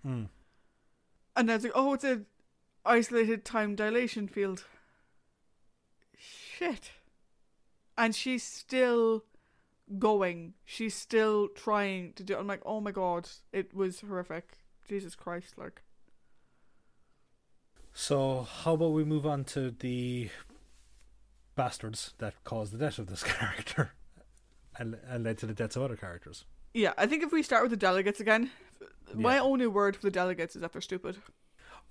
Mm. And I was like, oh, it's a isolated time dilation field. Shit. And she's still going. She's still trying to do. I'm like, oh my god, it was horrific. Jesus Christ, like. So how about we move on to the bastards that caused the death of this <laughs> character, and and led to the deaths of other characters. Yeah, I think if we start with the delegates again, my Yeah. only word for the delegates is that they're stupid.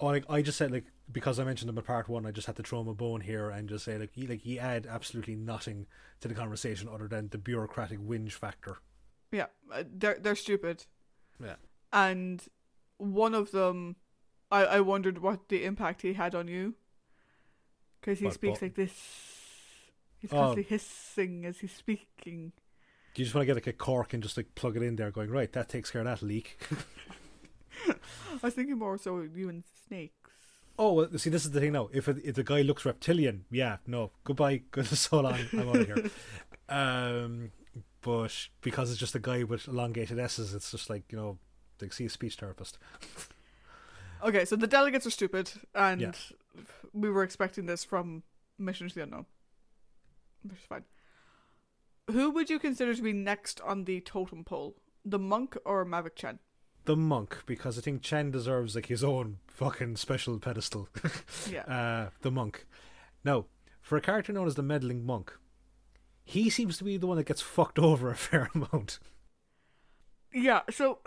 Oh, like I just said, like because I mentioned them in part one, I just had to throw him a bone here and just say, like, he, like he add absolutely nothing to the conversation other than the bureaucratic whinge factor. Yeah, uh, they're they're stupid. Yeah. And one of them, I I wondered what the impact he had on you, because he speaks what? like this. He's Oh. constantly hissing as he's speaking. Do you just want to get like a cork and just like plug it in there, going right? That takes care of that leak. <laughs> I was thinking more so you and snakes. Oh, well, see, this is the thing now. If it, if the guy looks reptilian, yeah, no, goodbye, <laughs> good so long, I'm out of here. Um, but because it's just a guy with elongated s's, it's just like you know, like see a speech therapist. Okay, so the delegates are stupid, and Yeah. we were expecting this from Mission to the Unknown, which is fine. Who would you consider to be next on the totem pole, the monk or Mavic Chen? The monk, because I think Chen deserves like his own fucking special pedestal. <laughs> <laughs> Yeah. uh, the monk. Now, for a character known as the meddling monk, he seems to be the one that gets fucked <laughs> over a fair amount. Yeah, so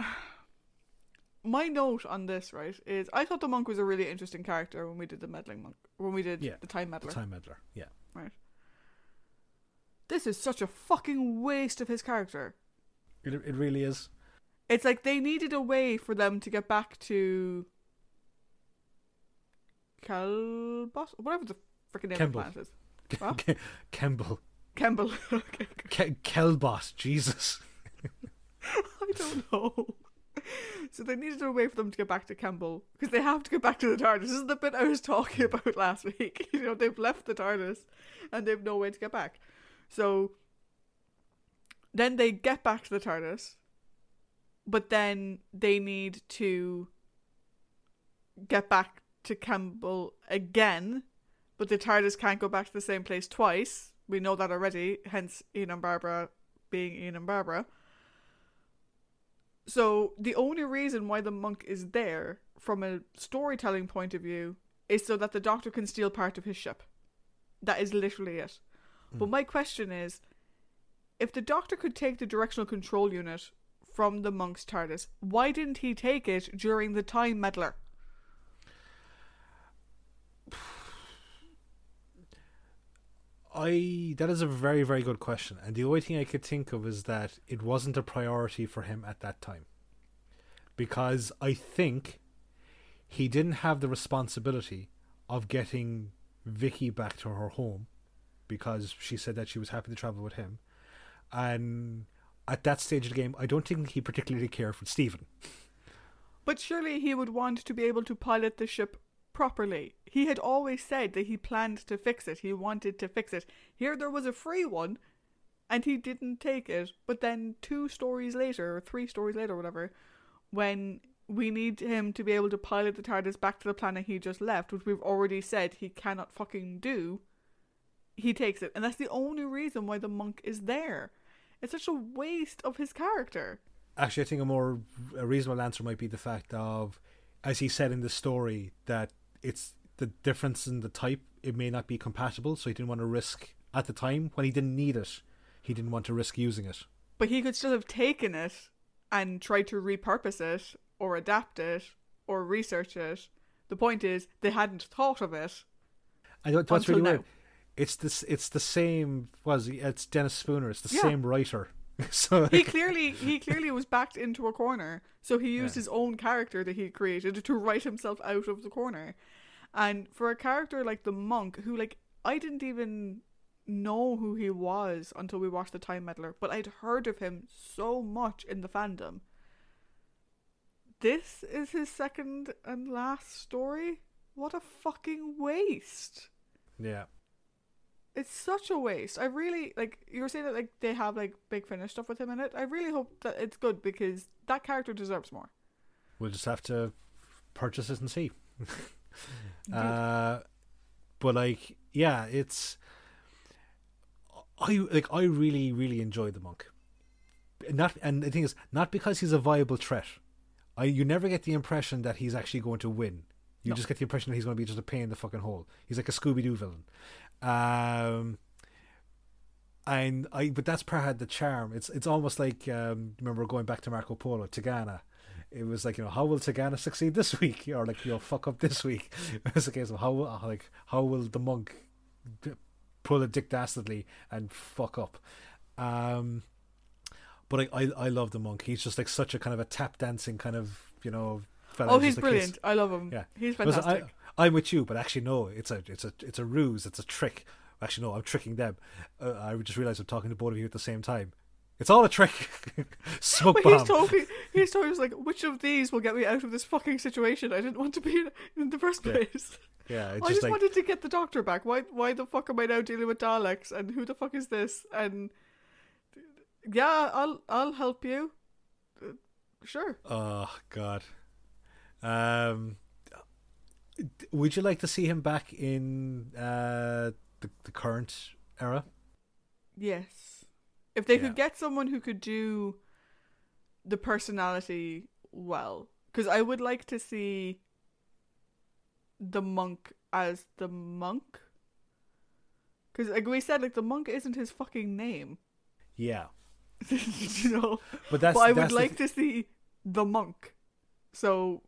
my note on this, right, is I thought the monk was a really interesting character when we did the meddling monk, when we did Yeah, the time The meddler. time meddler, yeah. Right. This is such a fucking waste of his character. It, it really is. It's like they needed a way for them to get back to Kelbos, whatever the freaking name Kembel. of the planet is. What? Ke- Kembel. Kembel. <laughs> okay, Ke- Kelbot, Jesus. <laughs> I don't know. So they needed a way for them to get back to Kembel because they have to get back to the TARDIS. This is the bit I was talking hmm. about last week. <laughs> You know, they've left the TARDIS and they've no way to get back. So then they get back to the TARDIS, but then they need to get back to Kembel again, but the TARDIS can't go back to the same place twice. We know that already, hence Ian and Barbara being Ian and Barbara. So the only reason why the monk is there, from a storytelling point of view, is so that the doctor can steal part of his ship. That is literally it. Hmm. But my question is if the doctor could take the directional control unit from the monk's TARDIS, why didn't he take it during the time meddler? I that is a very very good question, and the only thing I could think of is that it wasn't a priority for him at that time, because I think he didn't have the responsibility of getting Vicky back to her home, because she said that she was happy to travel with him, and at that stage of the game, I don't think he particularly cared for Steven. But surely he would want to be able to pilot the ship properly. He had always said that he planned to fix it. He wanted to fix it. Here there was a free one, and he didn't take it. But then two stories later, or three stories later, whatever, when we need him to be able to pilot the TARDIS back to the planet he just left, which we've already said he cannot fucking do, he takes it. And that's the only reason why the monk is there. It's such a waste of his character. Actually, I think a more a reasonable answer might be the fact of, as he said in the story, that it's the difference in the type. It may not be compatible, so he didn't want to risk at the time when he didn't need it. He didn't want to risk using it. But he could still have taken it and tried to repurpose it or adapt it or research it. The point is, they hadn't thought of it. And what- what's Until really now. weird, it's this. It's the same. Was it's Dennis Spooner? It's the Yeah. same writer. <laughs> so He clearly he clearly was backed into a corner, so he used Yeah. his own character that he created to write himself out of the corner. And for a character like the monk, who like I didn't even know who he was until we watched the Time Meddler, but I'd heard of him so much in the fandom. This is his second and last story. What a fucking waste! yeah. It's such a waste. I really like you were saying that like they have like big finish stuff with him in it. I really hope that it's good because that character deserves more. We'll just have to purchase it and see. <laughs> Uh, but like, yeah, it's. I like. I really, really enjoyed the monk. Not, and the thing is, not because he's a viable threat. I you never get the impression that he's actually going to win. You No. just get the impression that he's going to be just a pain in the fucking hole. He's like a Scooby Doo villain. Um, and I, but that's part of the charm. It's it's almost like um, remember going back to Marco Polo, Tegana. It was like you know how will Tegana succeed this <laughs> week, or like you'll fuck up this week. <laughs> It's a case of how will like how will the monk pull a Dick Dastardly and fuck up. Um, but I, I I love the monk. He's just like such a kind of a tap dancing kind of you know. fella oh, who's he's just like brilliant. I love him. Yeah. He's fantastic. I, I'm with you, but actually no, it's a it's a it's a ruse. It's a trick. Actually no, I'm tricking them. Uh, I just realized I'm talking to both of you at the same time. It's all a trick. <laughs> Smoke but he's <laughs> talking. he's talking. just like, which of these will get me out of this fucking situation? I didn't want to be in, in the first place. yeah, it's I just like wanted to get the doctor back. Why why the fuck am I now dealing with Daleks and who the fuck is this? And yeah, I'll I'll help you. Uh, Sure. oh god. Um, would you like to see him back in uh the the current era? Yes. If they Yeah. could get someone who could do the personality well. Because I would like to see the monk as the monk. Because, like we said, like the monk isn't his fucking name. Yeah, <laughs> you know? but that's but I would that's the like to see the monk. So,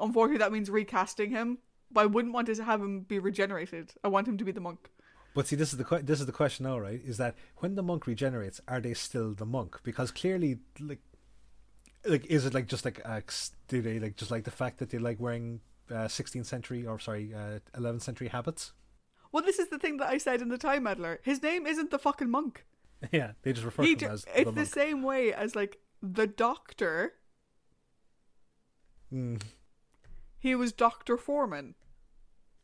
unfortunately, that means recasting him. But I wouldn't want to have him be regenerated. I want him to be the monk. But see, this is the que- this is the question now, right? Is that when the monk regenerates, are they still the monk? Because clearly, like, like is it like just like uh, do they like just like the fact that they like wearing uh, 16th century or sorry, uh, 11th century habits? Well, this is the thing that I said in the Time Meddler. His name isn't the fucking monk. <laughs> yeah, they just refer He to him ju- as it's the the same way as like the Doctor. Mm, He was Doctor Foreman,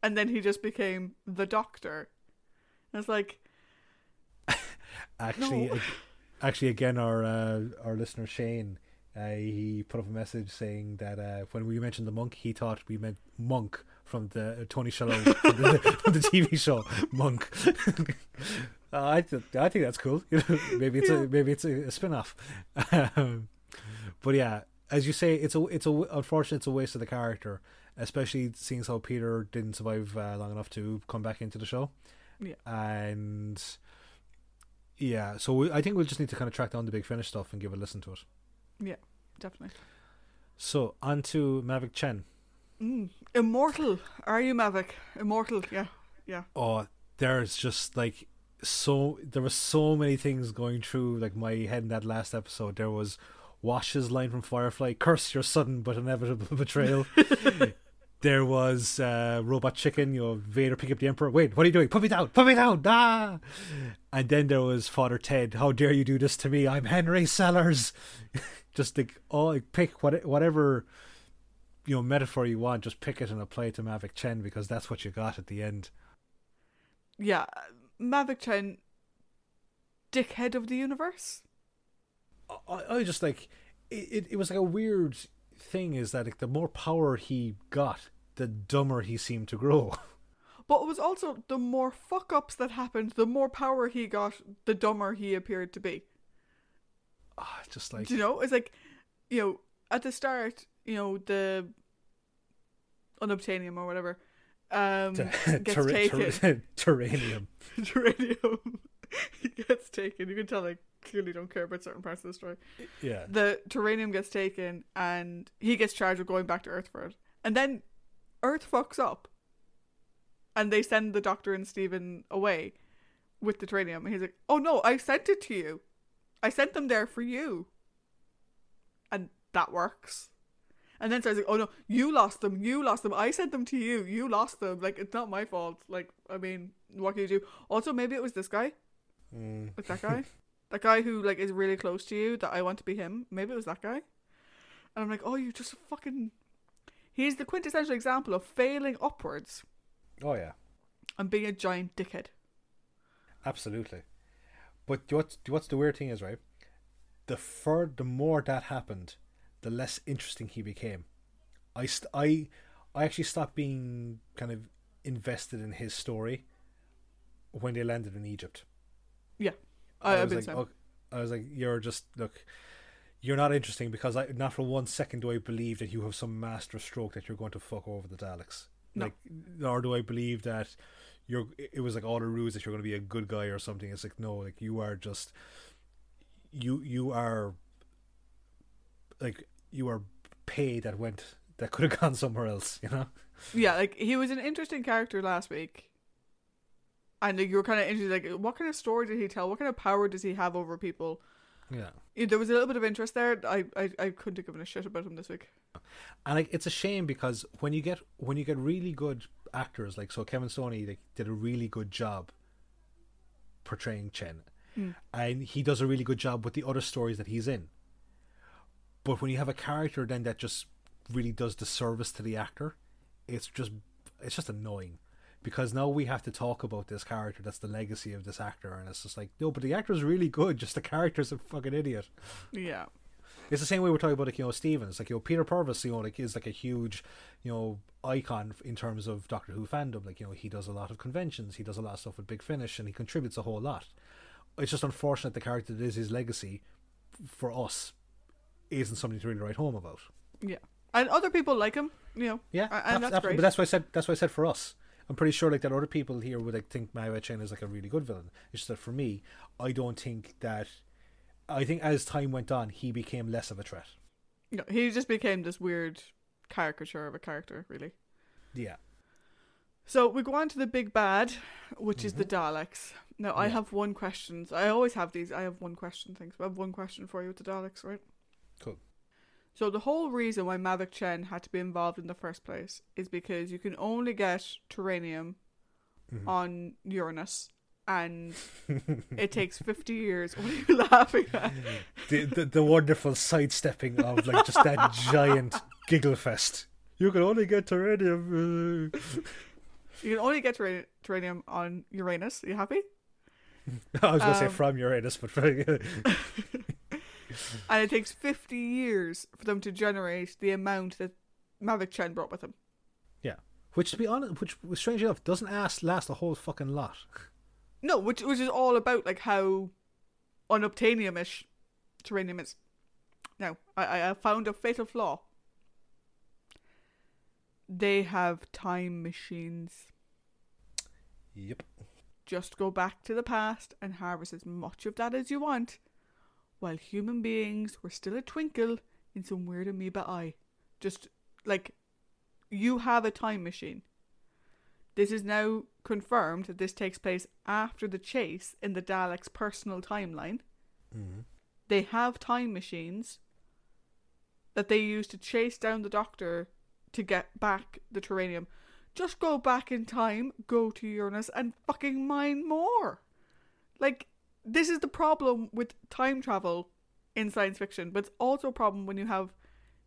and then he just became the Doctor. And it's like, <laughs> actually, No. actually, again, our uh, our listener Shane. Uh, he put up a message saying that uh, when we mentioned the monk, he thought we meant monk from the uh, Tony Shalhoub from, the, <laughs> from the TV show Monk. <laughs> I th- I think that's cool. You know, maybe it's Yeah. a maybe it's a, a spin off. Um, but yeah, as you say, it's a it's a unfortunate it's a waste of the character, especially seeing how Peter didn't survive uh, long enough to come back into the show. Yeah. and yeah, so we, I think we'll just need to kind of track down the big finish stuff and give a listen to it. Yeah, definitely. So on to Mavic Chen. Mm. Immortal. Are you Mavic? Immortal. Yeah. Yeah. Oh, there's just like so there were so many things going through like my head in that last episode. There was Wash's line from Firefly, "Curse your sudden but inevitable <laughs> betrayal." <laughs> there was uh, Robot Chicken, you know, Vader pick up the Emperor. Wait, what are you doing? Put me down! Put me down! Ah! And then there was Father Ted. How dare you do this to me? I'm Henry Sellers. <laughs> just like oh, like, pick what whatever you know metaphor you want. Just pick it and apply it to Mavic Chen because that's what you got at the end. Yeah, Mavic Chen, dickhead of the universe. I, I just like it, it. was like a weird thing. Is that like, the more power he got, the dumber he seemed to grow. <laughs> But it was also the more fuck ups that happened, the more power he got, the dumber he appeared to be. Ah, just like Do you know, it's like, you know, at the start, you know, the unobtainium or whatever um, <laughs> gets ter- taken. ter- <laughs> taranium. Geranium gets taken. You can tell I clearly don't care about certain parts of the story. Yeah. The Taranium gets taken and he gets charged with going back to Earth for it. And then Earth fucks up. And they send the Doctor and Steven away with the Taranium. And he's like, oh no, I sent it to you. I sent them there for you. And that works. And then says like, "Oh no, you lost them. You lost them. I sent them to you. You lost them. Like it's not my fault. Like I mean, what can you do? Also, maybe it was this guy, Mm. that guy, <laughs> that guy who like is really close to you. That I want to be him. Maybe it was that guy. And I'm like, oh, you just fucking. He's the quintessential example of failing upwards Oh yeah, and being a giant dickhead. absolutely. But what's what's the weird thing is right? The fur the more that happened, the less interesting he became. I st- I I actually stopped being kind of invested in his story when they landed in Egypt. Yeah, I, I've was like, I was like, you're just look, you're not interesting because I not for one second do I believe that you have some master stroke that you're going to fuck over the Daleks. No. Like, nor do I believe that you're. It was like all the ruse that you're going to be a good guy or something. It's like no, like you are just. You you are. Like you are pay that went that could have <laughs> gone somewhere else. You know. Yeah, like he was an interesting character last week. And you were kind of interested, like, what kind of story did he tell? What kind of power does he have over people? Yeah. Yeah, There was a little bit of interest there. I, I, I couldn't have given a shit about him this week. and like it's a shame because when you get when you get really good actors like so Kevin Stoney like, did a really good job portraying Chen Mm. and he does a really good job with the other stories that he's in but when you have a character then that just really does the service to the actor it's just it's just annoying because now we have to talk about this character that's the legacy of this actor and it's just like no but the actor's really good just the character's a fucking idiot Yeah. it's the same way we're talking about like you know Stevens, like you know Peter Purves, you know like is like a huge, you know icon in terms of Doctor Who fandom. Like you know he does a lot of conventions, he does a lot of stuff with Big Finish, and he contributes a whole lot. It's just unfortunate the character that is his legacy for us isn't something to really write home about. Yeah. And other people like him, you know. Yeah, and that's abs- great. But that's why I said that's why I said for us. I'm pretty sure like that other people here would like think Mao Chen is like a really good villain. It's just that for me, I don't think that. I think as time went on, he became less of a threat. No, he just became this weird caricature of a character, really. Yeah. So we go on to the big bad, which is the mm-hmm. Daleks. Now I have one question. I always have these. I have one question things. I have one question for you with the Daleks, right? Cool. So the whole reason why Mavic Chen had to be involved in the first place is because you can only get taranium Mhm. on Uranus, and <laughs> it takes fifty years. <laughs> What are you laughing at? <laughs> the, the the wonderful sidestepping of like just that giant giggle fest. You can only get taranium. uh. You can only get terra- taranium on Uranus. Are you happy? I was gonna say Um, from Uranus, but And it takes 50 years for them to generate the amount that Mavic Chen brought with him. yeah. Which to be honest, which strangely enough doesn't last last a whole fucking lot. No, which which is all about like how unobtainium-ish taranium is. Now, I, I found a fatal flaw. They have time machines. Yep. Just go back to the past and harvest as much of that as you want, while human beings were still a twinkle in some weird amoeba eye. Just like you have a time machine. This is now confirmed that this takes place after the chase in the Daleks' personal timeline. hmm They have time machines that they use to chase down the Doctor to get back the Taranium. Just go back in time, go to Uranus, and fucking mine more. Like, this is the problem with time travel in science fiction, but it's also a problem when you have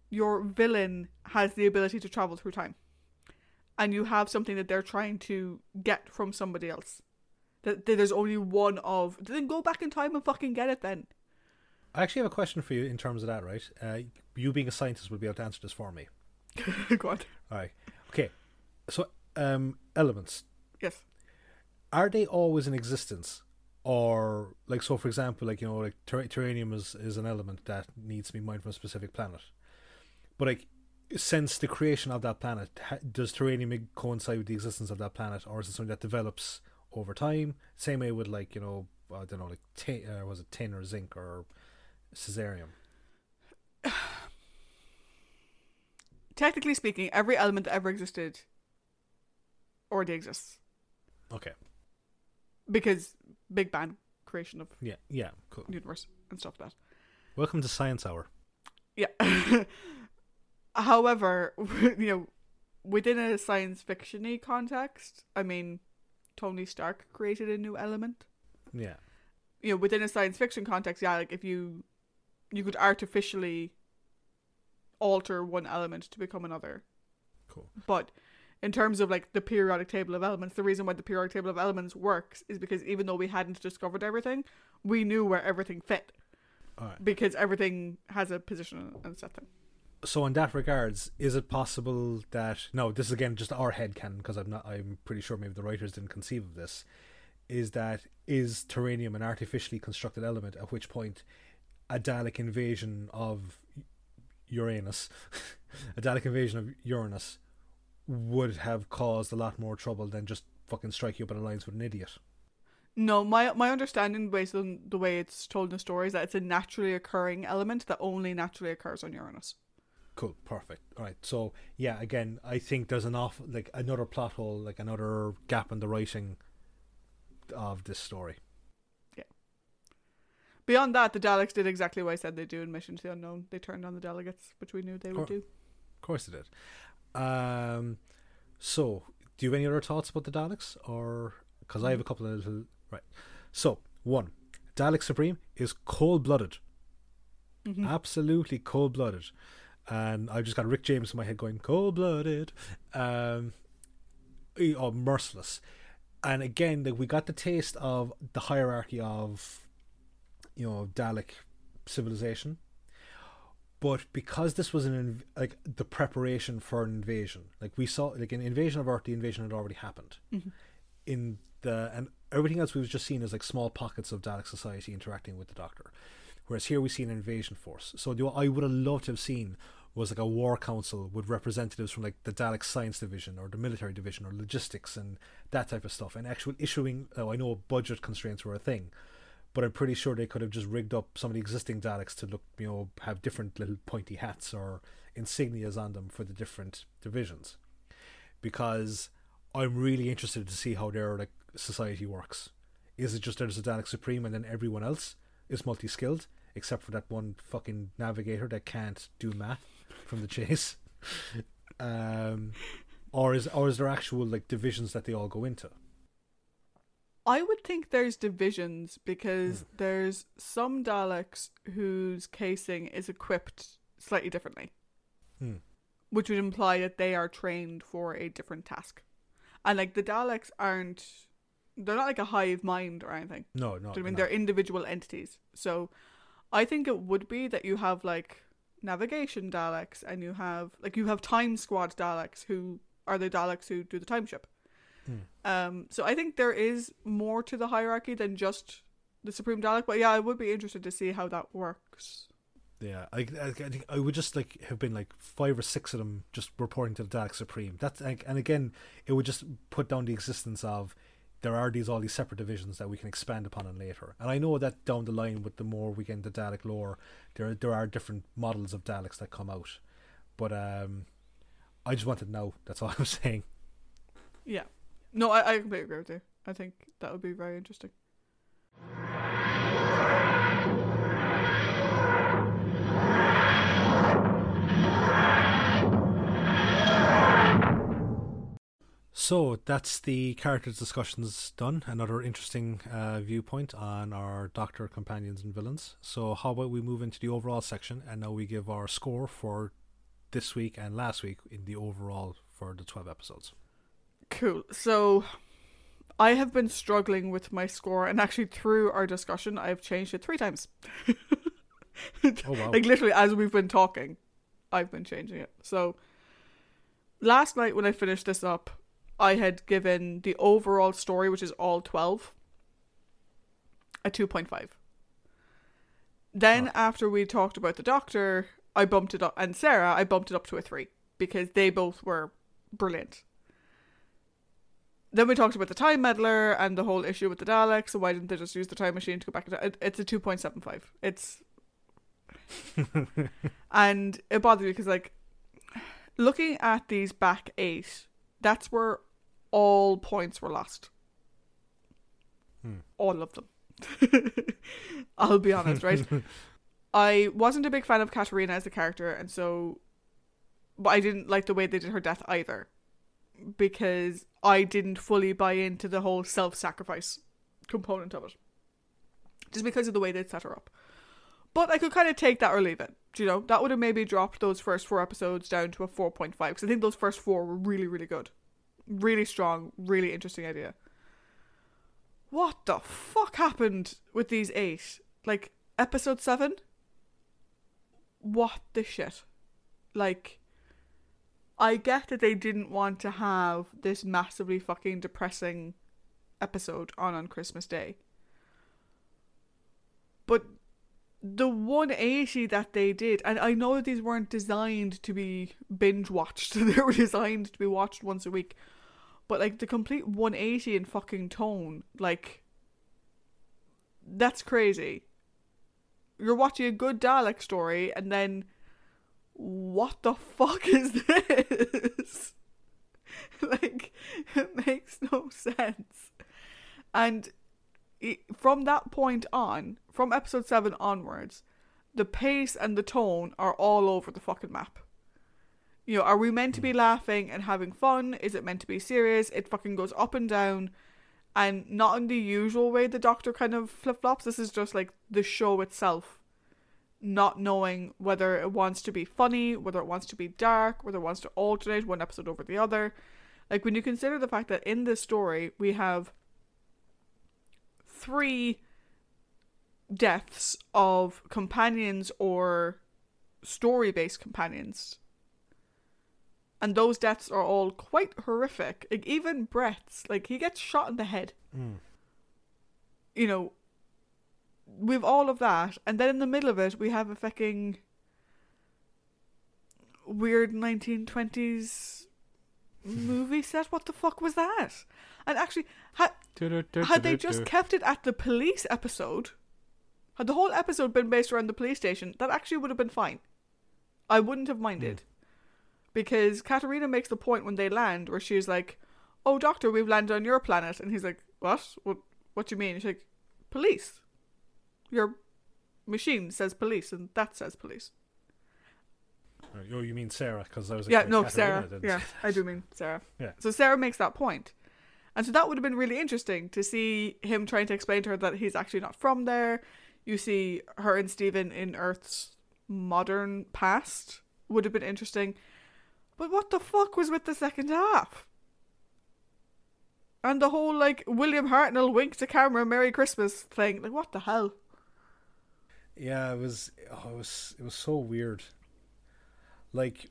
your villain has the ability to travel through time. And you have something that they're trying to get from somebody else. That, that there's only one of. Then go back in time and fucking get it then. I actually have a question for you in terms of that, right? Uh, you being a scientist will be able to answer this for me. <laughs> go on. All right. Okay. So, um, elements Yes. are they always in existence, or like so? For example, like you know, like ter- taranium is is an element that needs to be mined from a specific planet, but like since the creation of that planet, ha- does taranium coincide with the existence of that planet, or is it something that develops over time? Same way with like you know, I don't know, like tin, uh, was it tin or zinc or caesarium? <sighs> Technically speaking, every element that ever existed already exists. Okay. Because Big Bang, creation of Yeah. Yeah. Cool. universe and stuff like that. Welcome to Science Hour. Yeah. <laughs> However, <laughs> you know, within a science fictiony context, I mean, Tony Stark created a new element. Yeah. You know, within a science fiction context, yeah, like if you you could artificially alter one element to become another. Cool. But in terms of like the periodic table of elements, the reason why the periodic table of elements works is because even though we hadn't discovered everything, we knew where everything fit right. because everything has a position and set thing. so in that regards is it possible that no this is again just our head can because i'm not i'm pretty sure maybe the writers didn't conceive of this is that is taranium an artificially constructed element at which point a dalek invasion of uranus <laughs> a dalek invasion of uranus would have caused a lot more trouble than just fucking strike you up an alliance with an idiot No, my my understanding based on the way it's told in the story is that it's a naturally occurring element that only naturally occurs on Uranus. Cool, perfect. All right. So yeah, again, I think there's an off like another plot hole, like another gap in the writing of this story. Yeah. Beyond that, the Daleks did exactly what I said they'd do in Mission to the Unknown. They turned on the delegates, which we knew they would Cool. do. Of course it did. Um, so do you have any other thoughts about the Daleks, or because I have a couple of little right? So one, Dalek Supreme is cold blooded, Mhm. absolutely cold blooded, and I just got Rick James in my head going cold blooded, um, eh, oh merciless, and again like, we got the taste of the hierarchy of, you know, Dalek civilization. But because this was an inv- like the preparation for an invasion, like we saw, like an invasion of Earth, the invasion had already happened. Mhm. In the and everything else we was just seen as like small pockets of Dalek society interacting with the Doctor, whereas here we see an invasion force. So the, I would have loved to have seen was like a war council with representatives from like the Dalek science division or the military division or logistics and that type of stuff, and actual issuing. Oh, I know budget constraints were a thing, but I'm pretty sure they could have just rigged up some of the existing Daleks to look, you know, have different little pointy hats or insignias on them for the different divisions. Because I'm really interested to see how their like society works. Is it just there's a Dalek Supreme and then everyone else is multi skilled, except for that one fucking navigator that can't do math from the chase? <laughs> um, or is or is there actual like divisions that they all go into? I would think there's divisions because there's some Daleks whose casing is equipped slightly differently, Hmm. which would imply that they are trained for a different task. And like the Daleks aren't, they're not like a hive mind or anything. No, no. I mean? they're They're individual entities. So I think it would be that you have like navigation Daleks and you have like you have time squad Daleks who are the Daleks who do the time ship. Hmm. Um so I think there is more to the hierarchy than just the Supreme Dalek, but yeah, I would be interested to see how that works. Yeah, I, I, I think I would just like have been like five or six of them just reporting to the Dalek Supreme. That's like, and again, it would just put down the existence of there are these all these separate divisions that we can expand upon on later. And I know that down the line, with the more we get into Dalek lore, there there are different models of Daleks that come out. But um, I just wanted to know. That's all <laughs> I'm saying. Yeah. No, I, I completely agree with you. I think that would be very interesting. So that's the characters discussions done. Another interesting uh, viewpoint on our Doctor companions and villains. So how about we move into the overall section and now we give our score for this week and last week in the overall for the twelve episodes. Cool. So I have been struggling with my score, and actually through our discussion, I've changed it three times. Oh wow! <laughs> like literally as we've been talking, I've been changing it. So last night when I finished this up, I had given the overall story, which is all twelve, a two point five. Then Oh. after we talked about the doctor, I bumped it up, and Sara, I bumped it up to a three because they both were brilliant. Then we talked about the time meddler and the whole issue with the Daleks. So why didn't they just use the time machine to go back? To, it, it's a two point seven five. It's <laughs> and it bothered me because like looking at these back eight, that's where all points were lost. Hmm. All of them. <laughs> I'll be honest, right? <laughs> I wasn't a big fan of Katarina as a character, and so, but I didn't like the way they did her death either, because I didn't fully buy into the whole self-sacrifice component of it, just because of the way they set her up. But I could kind of take that or leave it. You know, that would have maybe dropped those first four episodes down to a four point five because I think those first four were really, really good, really strong, really interesting idea. What the fuck happened with these eight? Like episode seven? What the shit? Like, I get that they didn't want to have this massively fucking depressing episode on on Christmas Day. But the 180 that they did, and I know that these weren't designed to be binge watched, <laughs> they were designed to be watched once a week. But like the complete 180 in fucking tone, like that's crazy. You're watching a good Dalek story and then what the fuck is this? <laughs> like it makes no sense. And i- from that point on, from episode 7 onwards, the pace and the tone are all over the fucking map. You know, are we meant to be hmm. laughing and having fun? Is it meant to be serious? It fucking goes up and down. And not in the usual way the doctor kind of flip flops. This is just like the show itself not knowing whether it wants to be funny, whether it wants to be dark, whether it wants to alternate one episode over the other. Like when you consider the fact that in this story we have three deaths of companions or story based companions. And those deaths are all quite horrific. Like even Bret's, like he gets shot in the head. Mm. You know, we've all of that, and then in the middle of it we have a fucking weird 1920s movie set. What the fuck was that? And actually, had had they just kept it at the police episode, had the whole episode been based around the police station, that actually would have been fine. I wouldn't have minded. Because Katarina makes the point when they land where she's like, Oh, Doctor, we've landed on your planet. And he's like, What? What, what do you mean? She's like, Police. Your machine says police, and that says police. Oh, you mean Sara? Because I was yeah, oh, no, Katarina Sara. Yeah, I do mean Sara. <laughs> Yeah. So Sara makes that point. And so that would have been really interesting to see him trying to explain to her that he's actually not from there. You see her and Steven in Earth's modern past would have been interesting. But what the fuck was with the second half? And the whole like William Hartnell wink to camera Merry Christmas thing. Like what the hell? Yeah, it was. Oh, it was. It was so weird. Like,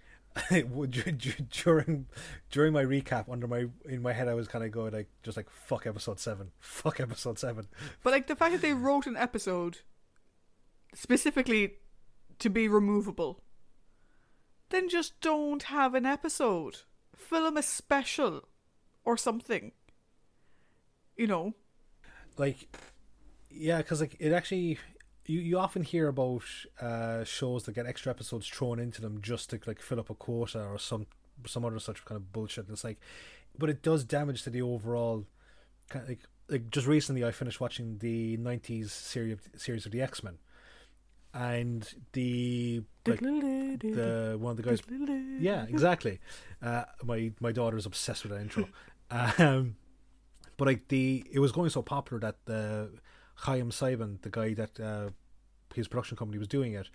<laughs> would- du- du- <laughs> during during my recap, under my in my head, I was kind of going like, just like fuck episode seven, fuck episode seven. But like the fact that they wrote an episode specifically to be removable, then just don't have an episode. Film a special or something. You know, like yeah because like it actually you, you often hear about uh shows that get extra episodes thrown into them just to like fill up a quota or some some other such kind of bullshit. And it's like but it does damage to the overall kind of like like just recently i finished watching the 90s series series of the x-men. And the like the one of the guys yeah exactly. Uh my my daughter's obsessed with that intro. <laughs> Um but like the it was going so popular that the Haim Saban, the guy that uh, his production company was doing it,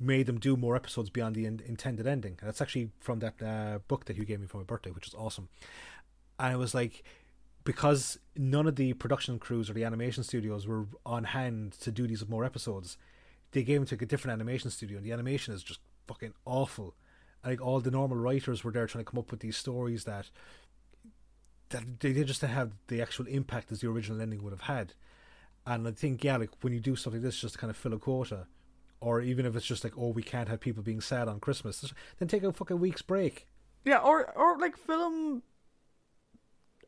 made them do more episodes beyond the in- intended ending. And that's actually from that uh, book that you gave me for my birthday, which was awesome. And it was like because none of the production crews or the animation studios were on hand to do these more episodes, they gave them to a different animation studio, and the animation is just fucking awful. Like all the normal writers were there trying to come up with these stories that that they just didn't have the actual impact as the original ending would have had. And I think, yeah, like when you do something like this just to kind of fill a quota, or even if it's just like, oh, we can't have people being sad on Christmas, then take a fucking week's break. Yeah, or or like film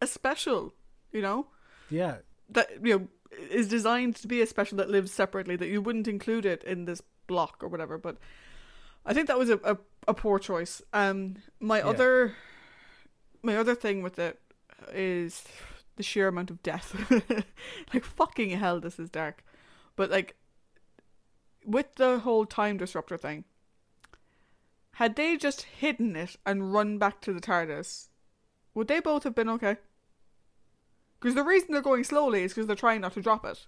a special, you know, Yeah, that you know is designed to be a special that lives separately. That you wouldn't include it in this block or whatever. But I think that was a a, a poor choice. Um, my Yeah. other my other thing with it is the sheer amount of death. <laughs> like fucking hell, this is dark. But like with the whole time destructor thing, had they just hidden it and run back to the TARDIS, would they both have been okay? Because the reason they're going slowly is because they're trying not to drop it.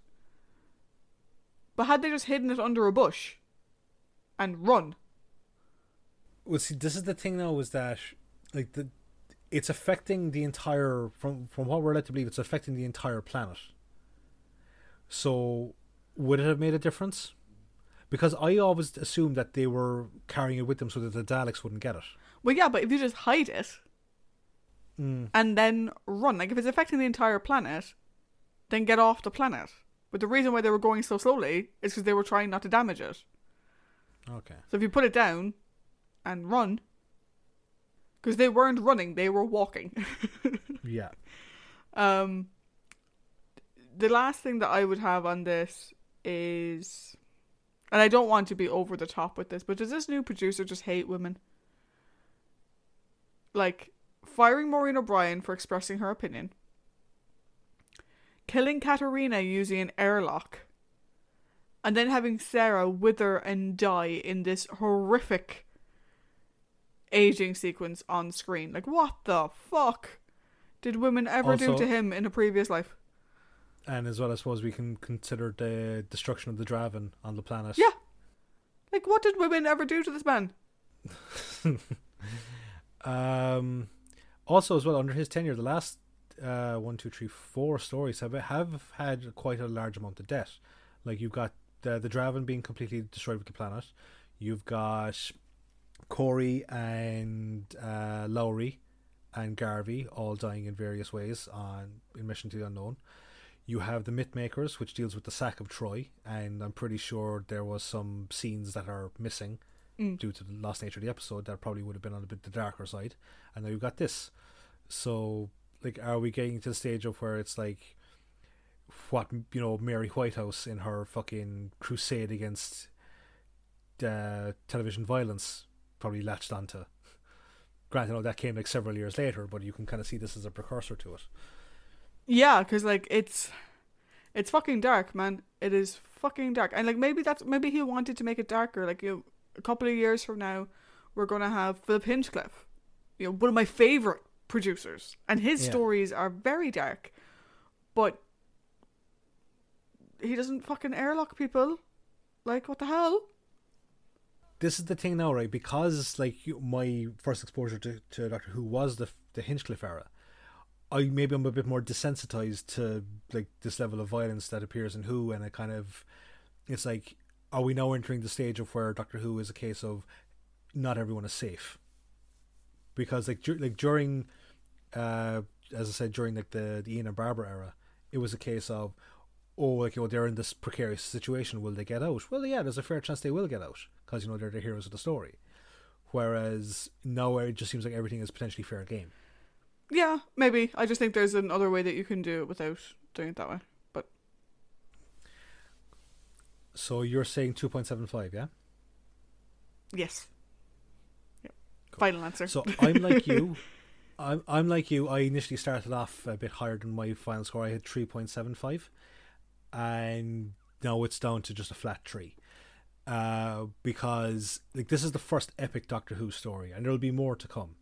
But had they just hidden it under a bush and run, well, see, this is the thing now is that like the it's affecting the entire from from what we're led to believe, it's affecting the entire planet. So, would it have made a difference? Because I always assumed that they were carrying it with them so that the Daleks wouldn't get it. well, yeah, but if you just hide it Mm. and then run, like if it's affecting the entire planet, then get off the planet. But the reason why they were going so slowly is because they were trying not to damage it. Okay. So if you put it down and run, because they weren't running, they were walking. <laughs> Yeah. Um, the last thing that I would have on this is, and I don't want to be over the top with this, but does this new producer just hate women? Like, firing Maureen O'Brien for expressing her opinion, killing Katarina using an airlock, and then having Sara wither and die in this horrific aging sequence on screen. Like, what the fuck did women ever do to him in a previous life? And as well, I suppose we can consider the destruction of the Drahvin on the planet. Yeah. Like, what did women ever do to this man? <laughs> Um, also, as well, under his tenure, the last uh, one, two, three, four stories have have had quite a large amount of debt. Like you've got the the Drahvin being completely destroyed with the planet. You've got Cory and uh, Lowery and Garvey all dying in various ways on in Mission to the Unknown. You have the Myth Makers, which deals with the sack of Troy, and I'm pretty sure there was some scenes that are missing Mm. due to the lost nature of the episode that probably would have been on a bit the darker side. And now you've got this. So, like, are we getting to the stage of where it's like what you know Mary Whitehouse in her fucking crusade against uh, television violence probably latched onto? Granted, know that came like several years later, but you can kind of see this as a precursor to it. Yeah, because like it's it's fucking dark, man. It is fucking dark, and like maybe that's maybe he wanted to make it darker. Like you, know, a couple of years from now, we're gonna have Philip Hinchcliffe, you know, one of my favorite producers, and his Yeah. stories are very dark, but he doesn't fucking airlock people. Like what the hell? This is the thing now, right? Because like my first exposure to, to Doctor Who was the the Hinchcliffe era. I maybe I'm a bit more desensitized to like this level of violence that appears in Who, and it kind of it's like, are we now entering the stage of where Doctor Who is a case of not everyone is safe? Because like dur- like during, uh, as I said, during like the the Ian and Barbara era, it was a case of oh, like, know, they're in this precarious situation. Will they get out? Well, yeah, there's a fair chance they will get out because you know they're the heroes of the story. Whereas now it just seems like everything is potentially fair game. Yeah, maybe. I just think there's another way that you can do it without doing it that way. But So you're saying two point seven five, yeah? yes. Yep. Cool. Final answer. So I'm like you. <laughs> I'm I'm like you. I initially started off a bit higher than my final score. I had three point seven five, and now it's down to just a flat three. Uh, because like this is the first epic Doctor Who story, and there'll be more to come.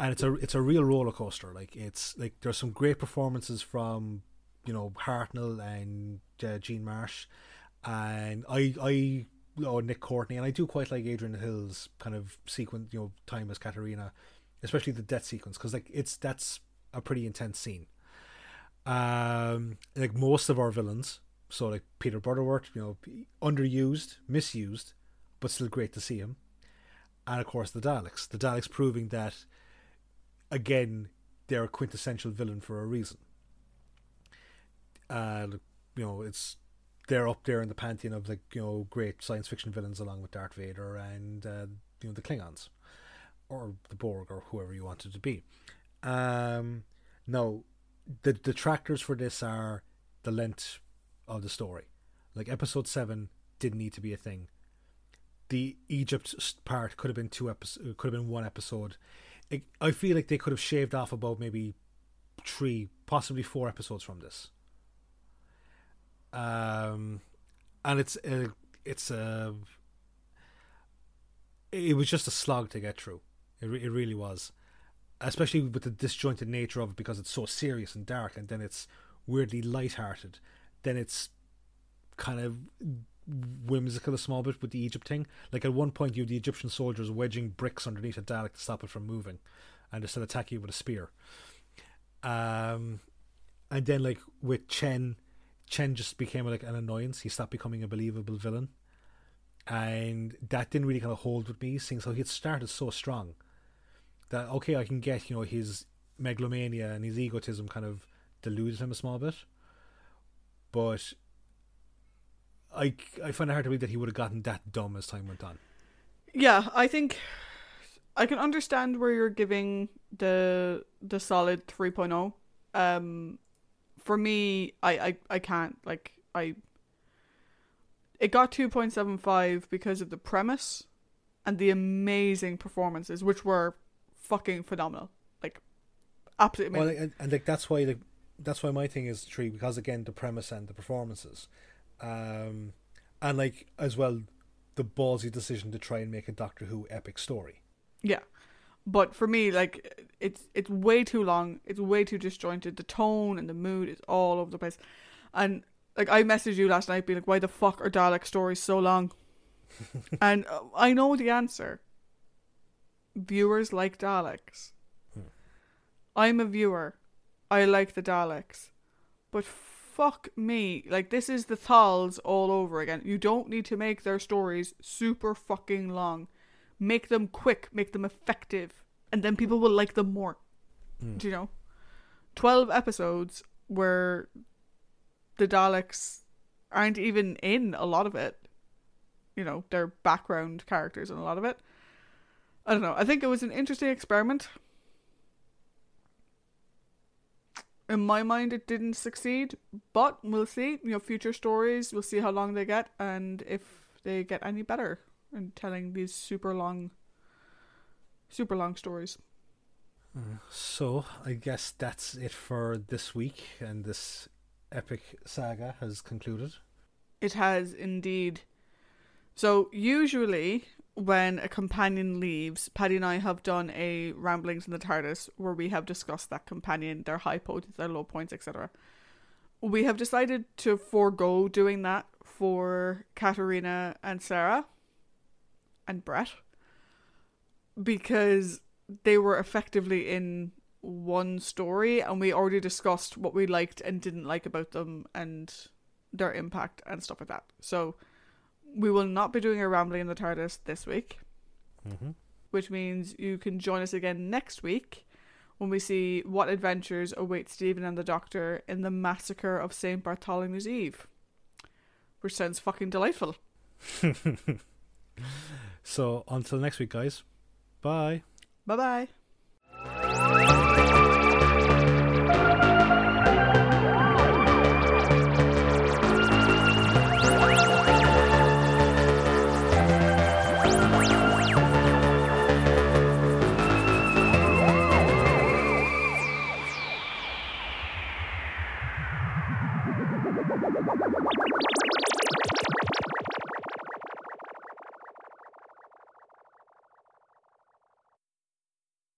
And it's a it's a real roller coaster. Like it's like there's some great performances from you know Hartnell and uh, Jean Marsh, and I I oh Nick Courtney, and I do quite like Adrienne Hill's kind of sequence, you know, time as Katarina, especially the death sequence, because like it's that's a pretty intense scene. Um, like most of our villains, so like Peter Butterworth, you know, underused, misused, but still great to see him, and of course the Daleks. The Daleks proving that again they're a quintessential villain for a reason. Uh, you know, it's they're up there in the pantheon of like you know great science fiction villains along with Darth Vader and uh, you know the Klingons or the Borg or whoever you want it to be. Um, now the detractors for this are the length of the story. Like episode seven didn't need to be a thing. The Egypt part could have been two episodes. Uh, could have been one episode. It, I feel like they could have shaved off about maybe three, possibly four episodes from this um, and it's a, it's a it was just a slog to get through. It it really was, especially with the disjointed nature of it because it's so serious and dark, and then it's weirdly light-hearted. Then it's kind of whimsical a small bit with the Egypt thing. Like at one point, you have the Egyptian soldiers wedging bricks underneath a Dalek to stop it from moving, and still attack you with a spear. Um, and then like with Chen Chen just became like an annoyance. He stopped becoming a believable villain, and that didn't really kind of hold with me. Seeing so he had started so strong that okay, I can get you know his megalomania and his egotism kind of deluded him a small bit, but I I find it hard to believe that he would have gotten that dumb as time went on. Yeah, I think I can understand where you're giving the the solid 3.0. Um for me, I, I, I can't like I. It got two point seven five because of the premise, and the amazing performances, which were fucking phenomenal, like absolutely amazing. Well, and, and like that's why the that's why my thing is three because again the premise and the performances, um, and like as well the ballsy decision to try and make a Doctor Who epic story. Yeah. But for me, like it's it's way too long. It's way too disjointed. The tone and the mood is all over the place. And like I messaged you last night, being like, "Why the fuck are Dalek stories so long?" <laughs> and uh, I know the answer. Viewers like Daleks. Hmm. I'm a viewer. I like the Daleks, but fuck me, like this is the Thals all over again. You don't need to make their stories super fucking long make them quick, make them effective, and then people will like them more. Mm. Do you know? 12 episodes where the Daleks aren't even in a lot of it. You know, they're background characters in a lot of it. I don't know. I think it was an interesting experiment. In my mind, it didn't succeed, but we'll see. You know, future stories, we'll see how long they get and if they get any better in telling these super long super long stories. Mm, so I guess that's it for this week and this epic saga has concluded. It has indeed. So usually when a companion leaves, Paddy and I have done a ramblings in the TARDIS where we have discussed that companion, their high points, their low points, etc. We have decided to forego doing that for Katarina and Sara and Bret because they were effectively in one story and we already discussed what we liked and didn't like about them and their impact and stuff like that. So we will not be doing a rambling in the TARDIS this week, mm-hmm. which means you can join us again next week when we see what adventures await Steven and the Doctor in the massacre of St. Bartholomew's Eve, which sounds fucking delightful. <laughs> So until next week, guys. Bye. Bye bye.